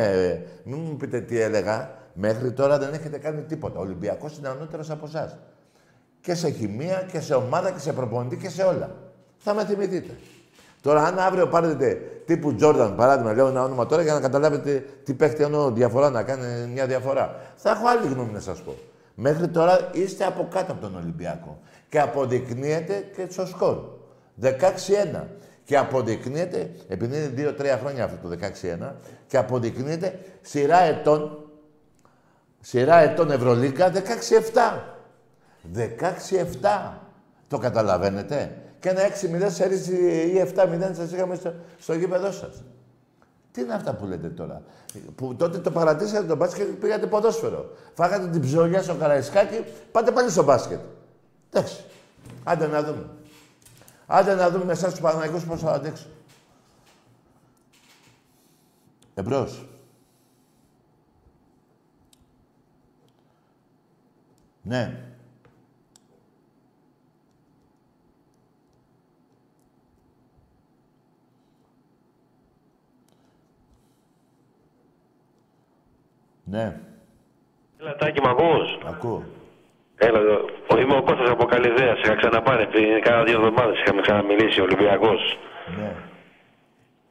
μην μου πείτε τι έλεγα. Μέχρι τώρα δεν έχετε κάνει τίποτα. Ο Ολυμπιακός είναι ανώτερος από εσάς. Και σε χημεία και σε ομάδα και σε προπονητή και σε όλα. Θα με θυμηθείτε. Τώρα, αν αύριο πάρετε τύπου Τζόρνταν, παράδειγμα, λέω ένα όνομα τώρα για να καταλάβετε τι παίχτη εννοώ διαφορά, να κάνει μια διαφορά. Θα έχω άλλη γνώμη να σας πω. Μέχρι τώρα είστε από κάτω από τον Ολυμπιακό. Και αποδεικνύεται και στο σκορ. 16-1. Και αποδεικνύεται, επειδή είναι 2-3 χρόνια αυτό το 16-1, και αποδεικνύεται σειρά ετών, σειρά ετών Ευρωλίκα 16-7. 16-7. Το καταλαβαίνετε; Και ένα 6-0 σε ρίση ή 7-0 σας είχαμε στο, στο γήπεδό σας. Τι είναι αυτά που λέτε τώρα; Που τότε το παρατήσατε το μπάσκετ και πήγατε ποδόσφαιρο. Φάγατε την ψωλιά στο Καραϊσκάκι, πάτε πάλι στο μπάσκετ. Εντάξει. Άντε να δούμε. Άντε να δούμε με εσάς τους Παναγικούς πώς θα αντέξουν. Εμπρός. Ναι. Ναι. Έλα, Τάκη, μ' ακούς; Ακούω. Έλα, εδώ. Ο- είμαι ο Κώστας από Καλυδέας. Σε είχα ξαναπάρει πριν κάνα δύο εβδομάδες. Είχαμε ξαναμιλήσει ο Ολυμπιακός. Ναι.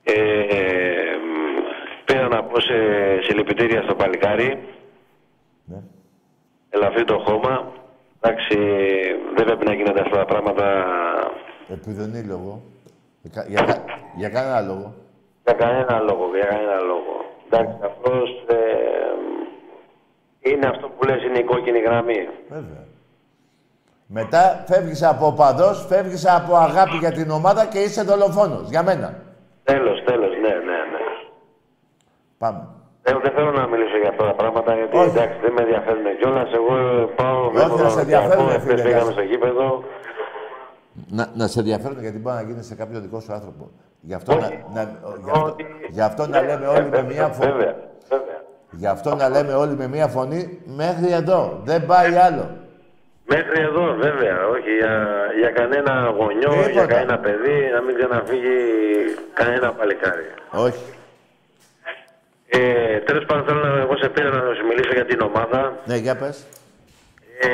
Ε, μ, πήρα να πω σε συλληπιτήρια στο παλικάρι. Ναι. Ελαφρύ το χώμα. Εντάξει, δεν πρέπει να γίνονται αυτά τα πράγματα Επιδονή λόγο. Για, κα- για, κα- για κανένα λόγο. για κανένα λόγο. Για κανένα λόγο. Εντάξει, αυτός ε, είναι αυτό που λες είναι η κόκκινη γραμμή. Βέβαια. Μετά φεύγεις από οπαδός, φεύγεις από αγάπη για την ομάδα και είσαι δολοφόνος. Για μένα. Τέλος, τέλος, ναι, ναι, ναι. Πάμε. Ε, δεν θέλω να μιλήσω για αυτά τα πράγματα γιατί εντάξει δεν με ενδιαφέρουν κιόλας. Εγώ πάω με Όχι, να σε ενδιαφέρουν, φίλε, Χθες πήγαμε να- στο γήπεδο. Να, να σε ενδιαφέρουν γιατί μπορεί να γίνεις σε κάποιο δικό σου άνθρωπο. Γι' αυτό, να, να, γι αυτό, γι' αυτό να λέμε όλοι με μία φωνή. Βέβαια, βέβαια. Γι' αυτό να λέμε όλοι με μία φωνή μέχρι εδώ. Δεν πάει άλλο. Μέχρι εδώ, βέβαια. Όχι για, για κανένα γονιό, Τίποτα. για κανένα παιδί, να μην ξαναφύγει κανένα παλικάρι. Όχι. Ε, Τέλος πάντων, θέλω να εγώ σε πήρα να σου μιλήσω για την ομάδα. Ναι, για πες. Ε,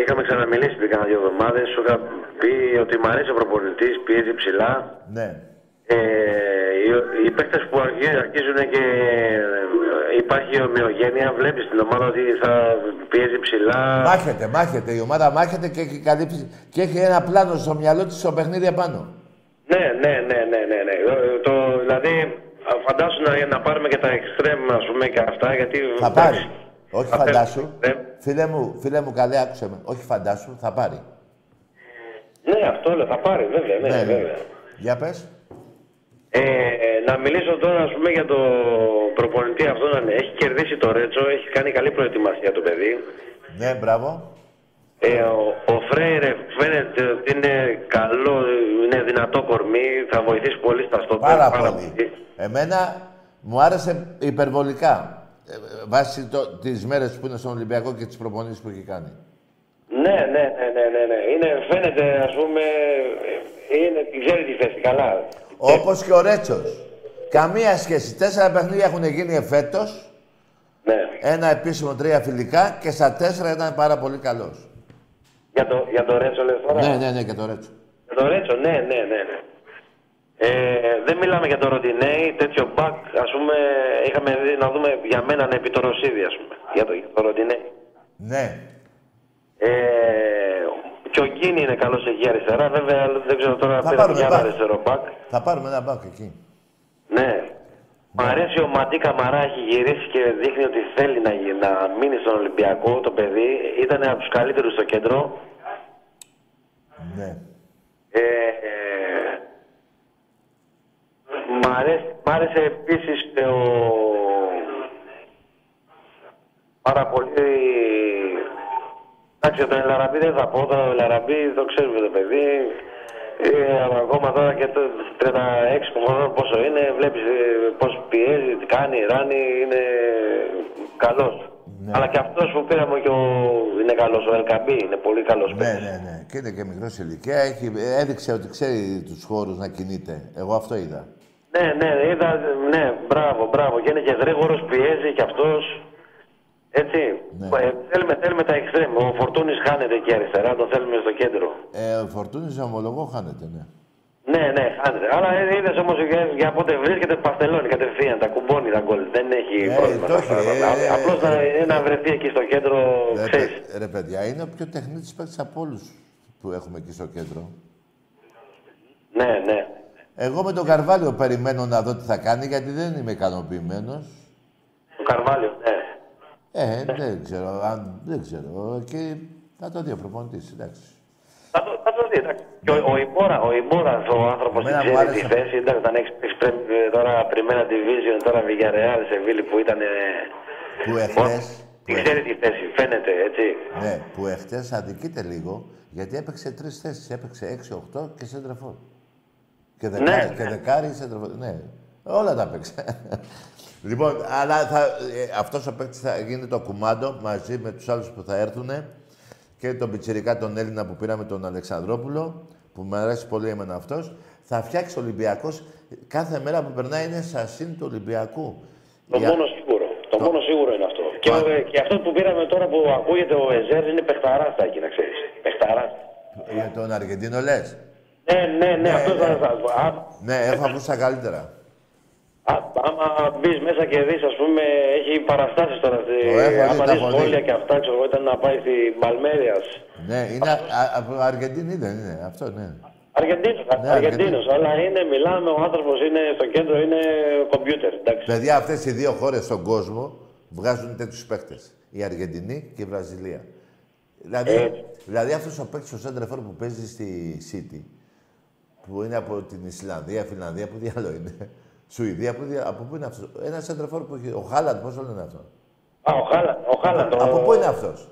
είχαμε ξαναμιλήσει πριν κάνα δύο εβδομάδες. Σου είχα πει ότι μου αρέσει ο προπονητής, πιέζει ψηλά. Ναι. Ε, οι, οι παίκτες που αρχι- αρχίζουν και ε, υπάρχει ομοιογένεια, βλέπεις την ομάδα ότι θα πιέζει ψηλά. Μάχεται, μάχεται. Η ομάδα μάχεται και έχει, καλύψει, και έχει ένα πλάνο στο μυαλό της στο παιχνίδι επάνω. Ναι, ναι, ναι, ναι, ναι. ναι. Ε, Το, δηλαδή, α, φαντάσου να, να πάρουμε και τα εξτρέμ, ας πούμε, και αυτά, γιατί... Θα πάρει. Όχι Θα φαντάσου. Ναι. Φίλε μου, φίλε μου, καλέ, άκουσε με. Όχι φαντάσου, θα πάρει. Ναι, αυτό λέω, θα πάρει, βέβαια, ναι, Ναι, ναι. βέβαια. Για πες. Ε, να μιλήσω τώρα, ας πούμε, για το προπονητή αυτό. να είναι. Έχει κερδίσει το Ρέτσο, έχει κάνει καλή προετοιμασία το παιδί. Ναι, μπράβο. Ε, ο, ο Φρέιρε φαίνεται ότι είναι καλό, είναι δυνατό κορμί, θα βοηθήσει πολύ στα στόπερ. Πάρα πολύ. Εμένα μου άρεσε υπερβολικά. Ε, ε, βάσει το, τις μέρες που είναι στον Ολυμπιακό και τις προπονήσεις που έχει κάνει. Ναι, ναι, ναι, ναι, ναι, ναι. Είναι, φαίνεται, ας πούμε, ε, είναι, την ξέρει τη θέση καλά. Όπως και ο Ρέτσος. Καμία σχέση. Τέσσερα παιχνίδια έχουν γίνει εφέτος. Ναι. Ένα επίσημο, τρία φιλικά και στα τέσσερα ήταν πάρα πολύ καλός. Για το, για το Ρέτσο λες τώρα; Ναι, ναι, ναι, και το Ρέτσο. Για το Ρέτσο, ναι, ναι, ναι. ναι. Ε, δεν μιλάμε για το Ροντινέι, τέτοιο μπακ, ας πούμε, είχαμε δει να δούμε για μένα επί το Ρωσίδη, ας πούμε, για το, για το Ροντινέι. Ναι. Ε, και ο Γκίνη είναι καλός εκεί αριστερά, βέβαια δεν ξέρω τώρα Θα πήραμε πάρουμε για ένα μπακ. αριστερό μπακ. Θα πάρουμε ένα μπακ εκεί. Ναι. Μ' αρέσει ο Ματί Καμαρά, έχει γυρίσει και δείχνει ότι θέλει να, γι- να μείνει στον Ολυμπιακό το παιδί. Ήταν από τους καλύτερους στο κέντρο. Ναι. Ε, ε, μ' αρέσει, μ' άρεσε επίσης και ο... Πάρα πολύ... Εντάξει, για τον Ελαραμπή δεν θα πω, τον Ελαραμπή το ξέρουμε το παιδί. Ε, αλλά ακόμα τώρα και το 36 χρονών πόσο είναι, βλέπεις ε, πώς πιέζει, τι κάνει, ράνει, είναι καλός. Αλλά και αυτός που πήραμε και ο... είναι καλός, ο Ελκαμπή, είναι πολύ καλός Ναι, ναι, ναι. Και είναι και μικρός σε ηλικία. Έχει, έδειξε ότι ξέρει τους χώρους να κινείται. Εγώ αυτό είδα. Ναι, ναι, είδα, ναι, μπράβο, μπράβο. Και είναι και γρήγορος, πιέζει κι αυτός. Έτσι. Ε, θέλουμε, θέλουμε τα εξτρέμ. Ο Φορτούνης χάνεται εκεί αριστερά, το θέλουμε στο κέντρο. Ε, ο Φορτούνης ομολογώ χάνεται, ναι. Ναι, ναι, χάνεται. Αλλά είδες όμως για, για πότε βρίσκεται παστελώνει κατευθείαν, τα κουμπώνει τα γκολ. Δεν έχει Ε, πρόβλημα. το έχει, ε, Απλώς να, να βρεθεί εκεί στο κέντρο, Ρε, ξέρεις. παι- ρε παιδιά, είναι ο πιο τεχνίτης παίκτης από όλους που έχουμε εκεί στο κέντρο. Ναι, ναι. Εγώ με τον Καρβάλιο περιμένω να δω τι θα κάνει, γιατί δεν είμαι ικανοποιημένος. Το Καρβάλιο, ναι. Ε, δεν ξέρω, αν, δεν ξέρω. Και θα το δει ο προπονητής, εντάξει. Θα το, θα το δει, εντάξει. Και ο, ο Ιμπόρα, ο Ιμπόρας, ο άνθρωπος που Εμένα μου ξέρει άρεσε. τη θέση, εντάξει, όταν έχεις παίξει πρέμ- ε, τώρα πριμένα division, τώρα Villarreal, σε Βίλη που ήταν. ε, Που εχθές, Τι ξέρει τη θέση, φαίνεται, έτσι. ναι, που εχθές αδικείται λίγο, γιατί έπαιξε τρεις θέσεις. Έπαιξε 6-8 και σέντραφορ. Και δεκάρι, Ναι. και δεκάρι σέντραφορ. Ναι, όλα τα έπαιξε. Λοιπόν, αλλά θα, ε, αυτός ο παίκτης θα γίνει το κουμάντο μαζί με τους άλλους που θα έρθουν και τον πιτσιρικά τον Έλληνα που πήραμε τον Αλεξανδρόπουλο, που μου αρέσει πολύ εμένα αυτός, θα φτιάξει ο Ολυμπιακός κάθε μέρα που περνάει είναι σασίν του Ολυμπιακού. Το Για- μόνο σίγουρο. Το, μόνο σίγουρο είναι αυτό. Και, ο- ε, και αυτό που πήραμε τώρα που ακούγεται ο Εζέρ είναι παιχταρά εκεί, να ξέρεις. Παιχταρά. Για τον Αργεντίνο λες; Ναι, ναι, ναι, αυτό θα. θα- α- Ναι, έχω ακούσει τα καλύτερα. Α- Άμα μπεις μέσα και δεις, ας πούμε, έχει παραστάσεις τώρα. Το έχω δει, άμα τα δεις έχω δει. σχόλια και αυτά, ξέρω εγώ, ήταν να πάει στην Παλμέρια. Ναι, είναι α- α- από Αργεντινή δεν είναι, αυτό ναι. Αργεντίνος, Ναι, Αργεντίνος, αλλά είναι, μιλάμε, ο άνθρωπος είναι στο κέντρο, είναι κομπιούτερ. Εντάξει. Παιδιά, αυτές οι δύο χώρες στον κόσμο βγάζουν τέτοιους παίκτες. Η Αργεντινή και η Βραζιλία. Δηλαδή, Ε. δηλαδή αυτός ο παίκτης, ο Σέντρεφορ που παίζει στη City, που είναι από την Ισλανδία, Φιλανδία, που διάλογο είναι. Σουηδία, που, δια- από πού είναι αυτός; Ένα σέντρεφόρ που έχει. Ο Χάλαντ, πώς το λένε αυτό. Α, ο Χάλαντ. Ο Χάλαντ. Από πού είναι αυτός;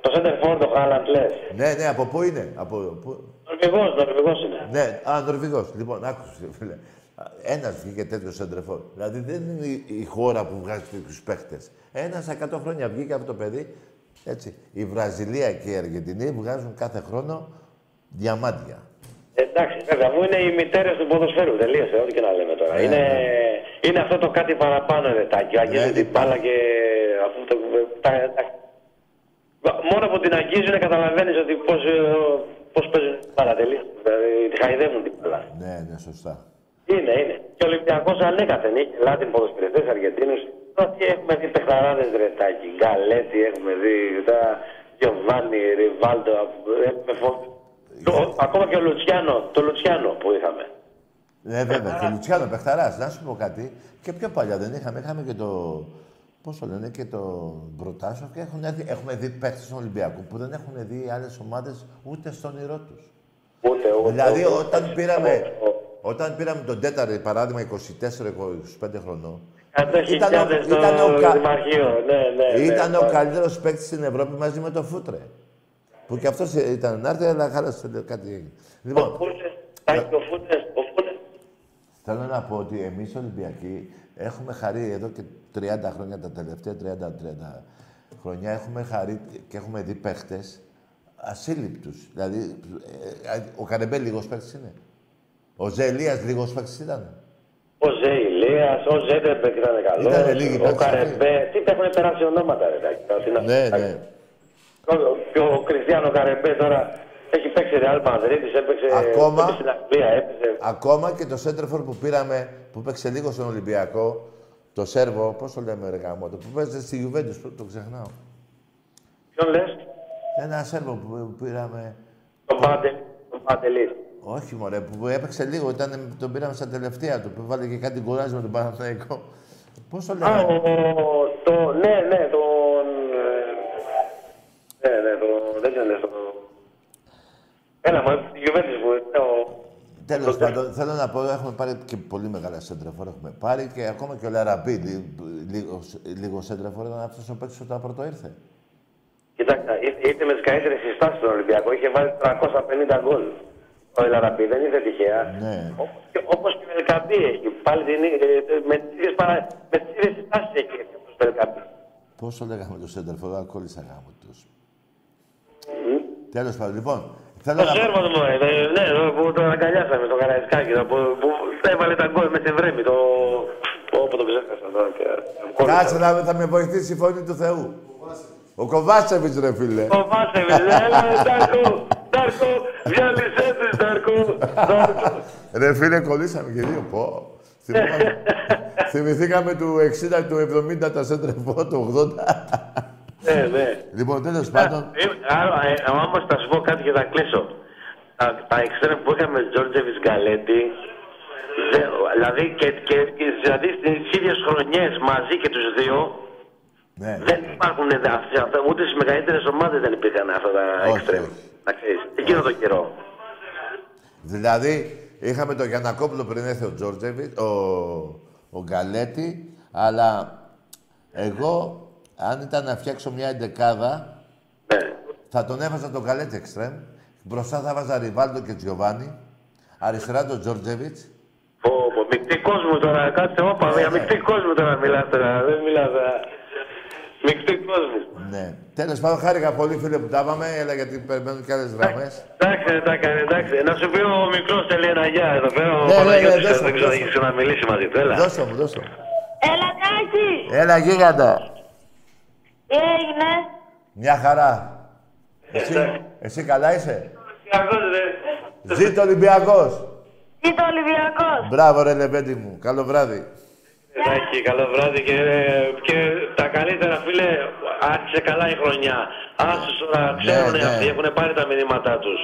Το center forward, ο Χάλαντ, λες. Ναι, ναι, από πού είναι; Από, πού... Νορβηγός, Νορβηγός είναι. Ναι, α, Νορβηγός. Λοιπόν, άκουσε, φίλε. Ένας βγήκε τέτοιο σέντρεφόρ. Δηλαδή δεν είναι η- η χώρα που βγάζει τέτοιου παίχτες. Ένας 100 χρόνια βγήκε αυτό το παιδί. Έτσι. Η Βραζιλία και η Αργεντινή βγάζουν κάθε χρόνο διαμάντια. Εντάξει, βέβαια, μου είναι οι μητέρες του ποδοσφαίρου. Τελείωσε, ό,τι και να λέμε τώρα. Ναι, είναι, ναι. είναι αυτό το κάτι παραπάνω, ρε Τάκη. Αγγίζει την μπάλα και αυτό το. Τα, τα- μόνο που την αγγίζουν καταλαβαίνεις ότι πώς πώς παίζουν την μπάλα. Τελείωσε. Δηλαδή, τη χαϊδεύουν την μπάλα. Ναι, ναι, σωστά. Είναι, είναι. Και ο Ολυμπιακός ανέκαθεν είχε Λάτιν ποδοσφαιριστές Αργεντίνους. Τι έχουμε δει παιχταράδε ρετάκι. Γκαλέτη έχουμε δει. Τα Γιωβάνι, Ριβάλτο. Έχουμε φο- το- Ακόμα και ο Λουτσιάνο. Το Λουτσιάνο που είχαμε. Ναι, βέβαια. Και ο Λουτσιάνο Πεχταρά, να σου πω κάτι. Και πιο παλιά δεν είχαμε. Είχαμε και το. Πώς το λένε, και το Μπροτάσοφ. Και έχουν έρθει, έχουμε δει παίχτες του Ολυμπιακού που δεν έχουν δει άλλες ομάδες ούτε στον όνειρό τους. Ούτε, ούτε, Δηλαδή, ούτε. όταν πήραμε, όταν πήραμε τον τέταρτο, παράδειγμα, 24-25 χρονών, 100.000 Ήταν ο- στο ήταν ο κα- Δημαρχείο. Ναι, ναι, ναι. ήταν ο καλύτερος παίκτης στην Ευρώπη μαζί με τον Φούτρε. Που και αυτός ήταν να έρθει, αλλά χάλασε κάτι. έγινε. Λοιπόν, Τάκη, ο Φούτες, ο Φούτες. Θέλω να πω ότι εμείς οι Ολυμπιακοί έχουμε χαρεί εδώ και 30 χρόνια, τα τελευταία 30-30 χρόνια, έχουμε χαρεί και έχουμε δει παίχτες ασύλληπτους. Δηλαδή, ε, ε, ο Καρεμπέ λίγος παίχτης είναι. Ο Ζελίας λίγος παίχτης ήταν. Ο Ζε Ηλίας, ο Ζέντεμπεκ ήταν καλός. Ήτανε λίγοι Ο παίκτες Καρεμπέ. Τι τα έχουν περάσει ονόματα, ρε Τάκη. τώρα, τι να- Ναι, ναι. Ο- Και ο Κριστιανό Καρεμπέ τώρα έχει παίξει Real Madrid, έπαιξε Ακόμα- έπαιξε στην Αγγλία, έπαιξε. Ακόμα και το Σέντερφορ που πήραμε, που παίξε λίγο στον Ολυμπιακό, το Σέρβο, πώς το λέμε ρε γάμο, το που παίζεται στη Γιουβέντους, το ξεχνάω. Ποιον λες, Ένα Σέρβο που πήραμε, τον Πάντελ, τον Παντελή. όχι μωρέ, που έπαιξε λίγο, ήταν, τον πήραμε στα τελευταία του, που βάλε και κάτι κουράζ με τον Παναθηναϊκό. Πώς το Α, λέμε; ο, το, ναι, ναι, τον... ε, Ναι, ναι, το, δεν ήταν το... Έλα, μα, η Juventus μου, ναι, ο... Τέλος πάντων, θέλω να πω, έχουμε πάρει και πολύ μεγάλα σέντραφορ. Έχουμε πάρει και ακόμα και ο Λαραμπή, λι- λίγος, λίγος σέντραφορ ήταν αυτός ο παίκτης όταν πρώτο ήρθε. Κοιτάξτε, ήρθε- ήρθε με τις καλύτερες συστάσεις στον Ολυμπιακό. Είχε βάλει 350 γκολ. Ο Ελαραμπή δεν ήρθε τυχαία. Ναι. Όπως και ο Ελκαμπή έχει. Πάλι την, ε, ε, με τις ίδιες παρα... με τις ίδιες συστάσεις έχει έρθει αυτός ο Ελκαμπή. Πώς το λέγαμε το σέντραφορ, εγώ κόλλησα γάμο τους. Τέλος πάντων, λοιπόν, θέλω Το να πω. Σέρβο μου, ε, ε, ναι, το, που τον αγκαλιάσαμε στο Καραϊσκάκι, το, που, που έβαλε τα γκολ με τη βρέμη. Το... Όπου το ξέχασα τώρα. Και... Κάτσε να θα με βοηθήσει η φωνή του Θεού. Ο Κοβάτσεβιτ, ρε φίλε. Ο Βάσεβιτ, έλα, Ντάρκο, Ντάρκο, διάλυσέ τους, Ντάρκο. Ρε φίλε, κολλήσαμε και δύο. Πω. Θυμάμαι- Θυμηθήκαμε του 60, του 70, τα σέντρεφό, του 80. Ναι, ναι. Λοιπόν, τέλος πάντων, Ε, Άρα, ε, άμα θα σου πω κάτι και θα κλείσω. Τα, τα εξτρέμ που είχαμε Τζόρτζεβιτ Γκαλέτη, δε- δηλαδή, και, και, και δηλαδή στις ίδιες χρονιές μαζί και τους δύο, ναι. δεν υπάρχουν δε- αυτοί- αυτά, ούτε στις μεγαλύτερες ομάδες δεν υπήρχαν αυτά τα Όχι, εξτρέμ. Να ξέρεις, εκείνο το καιρό. Δηλαδή, είχαμε τον Γιανακόπουλο πριν έρθει ο Τζόρτζεβιτ, ο, ο Γκαλέτη, αλλά εγώ, αν ήταν να φτιάξω μια εντεκάδα, θα τον έβαζα τον Γκαλέτη εξτρέμ, μπροστά θα βάζα Ριβάλντο και Τζιοβάνι, αριστερά τον Τζόρτζεβιτς, Πω, πω, μεικτή κόσμο τώρα, κάτσε όπα, για μεικτή κόσμο τώρα μιλάς τώρα, δεν μιλάς τώρα. Μεικτή κόσμο. ναι. Τέλος πάντων, χάρηκα πολύ, φίλε, που τα είπαμε, έλα γιατί περιμένουν και άλλες γραμμές. Εντάξει, ρε, τα έκανε, εντάξει. Να σου πει ο μικρός τελεί ένα γεια εδώ πέρα, ο Ναι, ναι, ναι, Παναγιώτης, δώσε δεν μου, ξέρω, δώσε έχει ξαναμιλήσει μαζί του, έλα. Δώσε μου, δώσε μου. Έλα, Τάκη! Έλα, γίγαντα. Τι έγινε; Μια χαρά. Εσύ, εσύ καλά είσαι; Ζήτω Ολυμπιακός. Ζήτω Ολυμπιακός. Μπράβο ρε Λεβέντη μου. Καλό βράδυ. Εντάξει, καλό βράδυ και, και τα καλύτερα φίλε, άρχισε καλά η χρονιά. Άσους τώρα ξέρουν ναι. αυτοί, έχουν πάρει τα μηνύματά τους.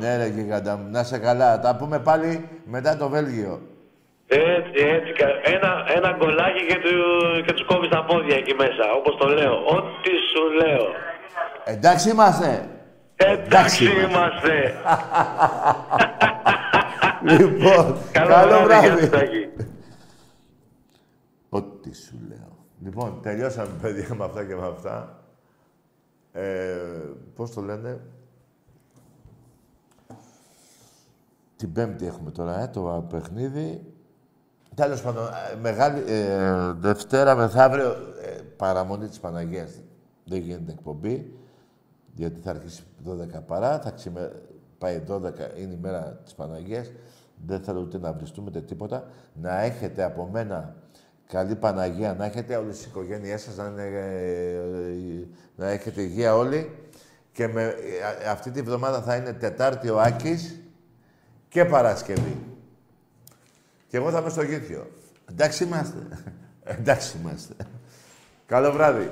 Ναι ρε γίγαντα μου. Να είσαι καλά. Τα πούμε πάλι μετά το Βέλγιο. Έτσι, έτσι, κα- ένα, ένα γκολάκι και, του, και τους κόβεις τα πόδια εκεί μέσα, όπως το λέω. Ό,τι σου λέω. Εντάξει είμαστε. Εντάξει είμαστε. λοιπόν, Καλό καλό βράδυ, βράδυ. Γιάννη. Ό,τι σου λέω. Λοιπόν, τελειώσαμε, παιδιά, με αυτά και με αυτά. Ε, πώς το λένε; Την Πέμπτη έχουμε τώρα, ε, το παιχνίδι. Τέλος πάντων, ε, μεγάλη, ε, Δευτέρα μεθαύριο, ε, παραμονή της Παναγίας. Δεν γίνεται εκπομπή, γιατί θα αρχίσει 12 παρά, θα ξημε... πάει 12, είναι η μέρα της Παναγίας. Δεν θέλω ούτε να βριστούμε ούτε τίποτα. Να έχετε από μένα καλή Παναγία, να έχετε όλες τις οικογένειές σας, να, είναι, ε, ε, να έχετε υγεία όλοι. Και με, ε, αυτή τη βδομάδα θα είναι Τετάρτη ο Άκης και Παρασκευή. Και εγώ θα είμαι στο γήθιο. Εντάξει είμαστε. Εντάξει είμαστε. Καλό βράδυ.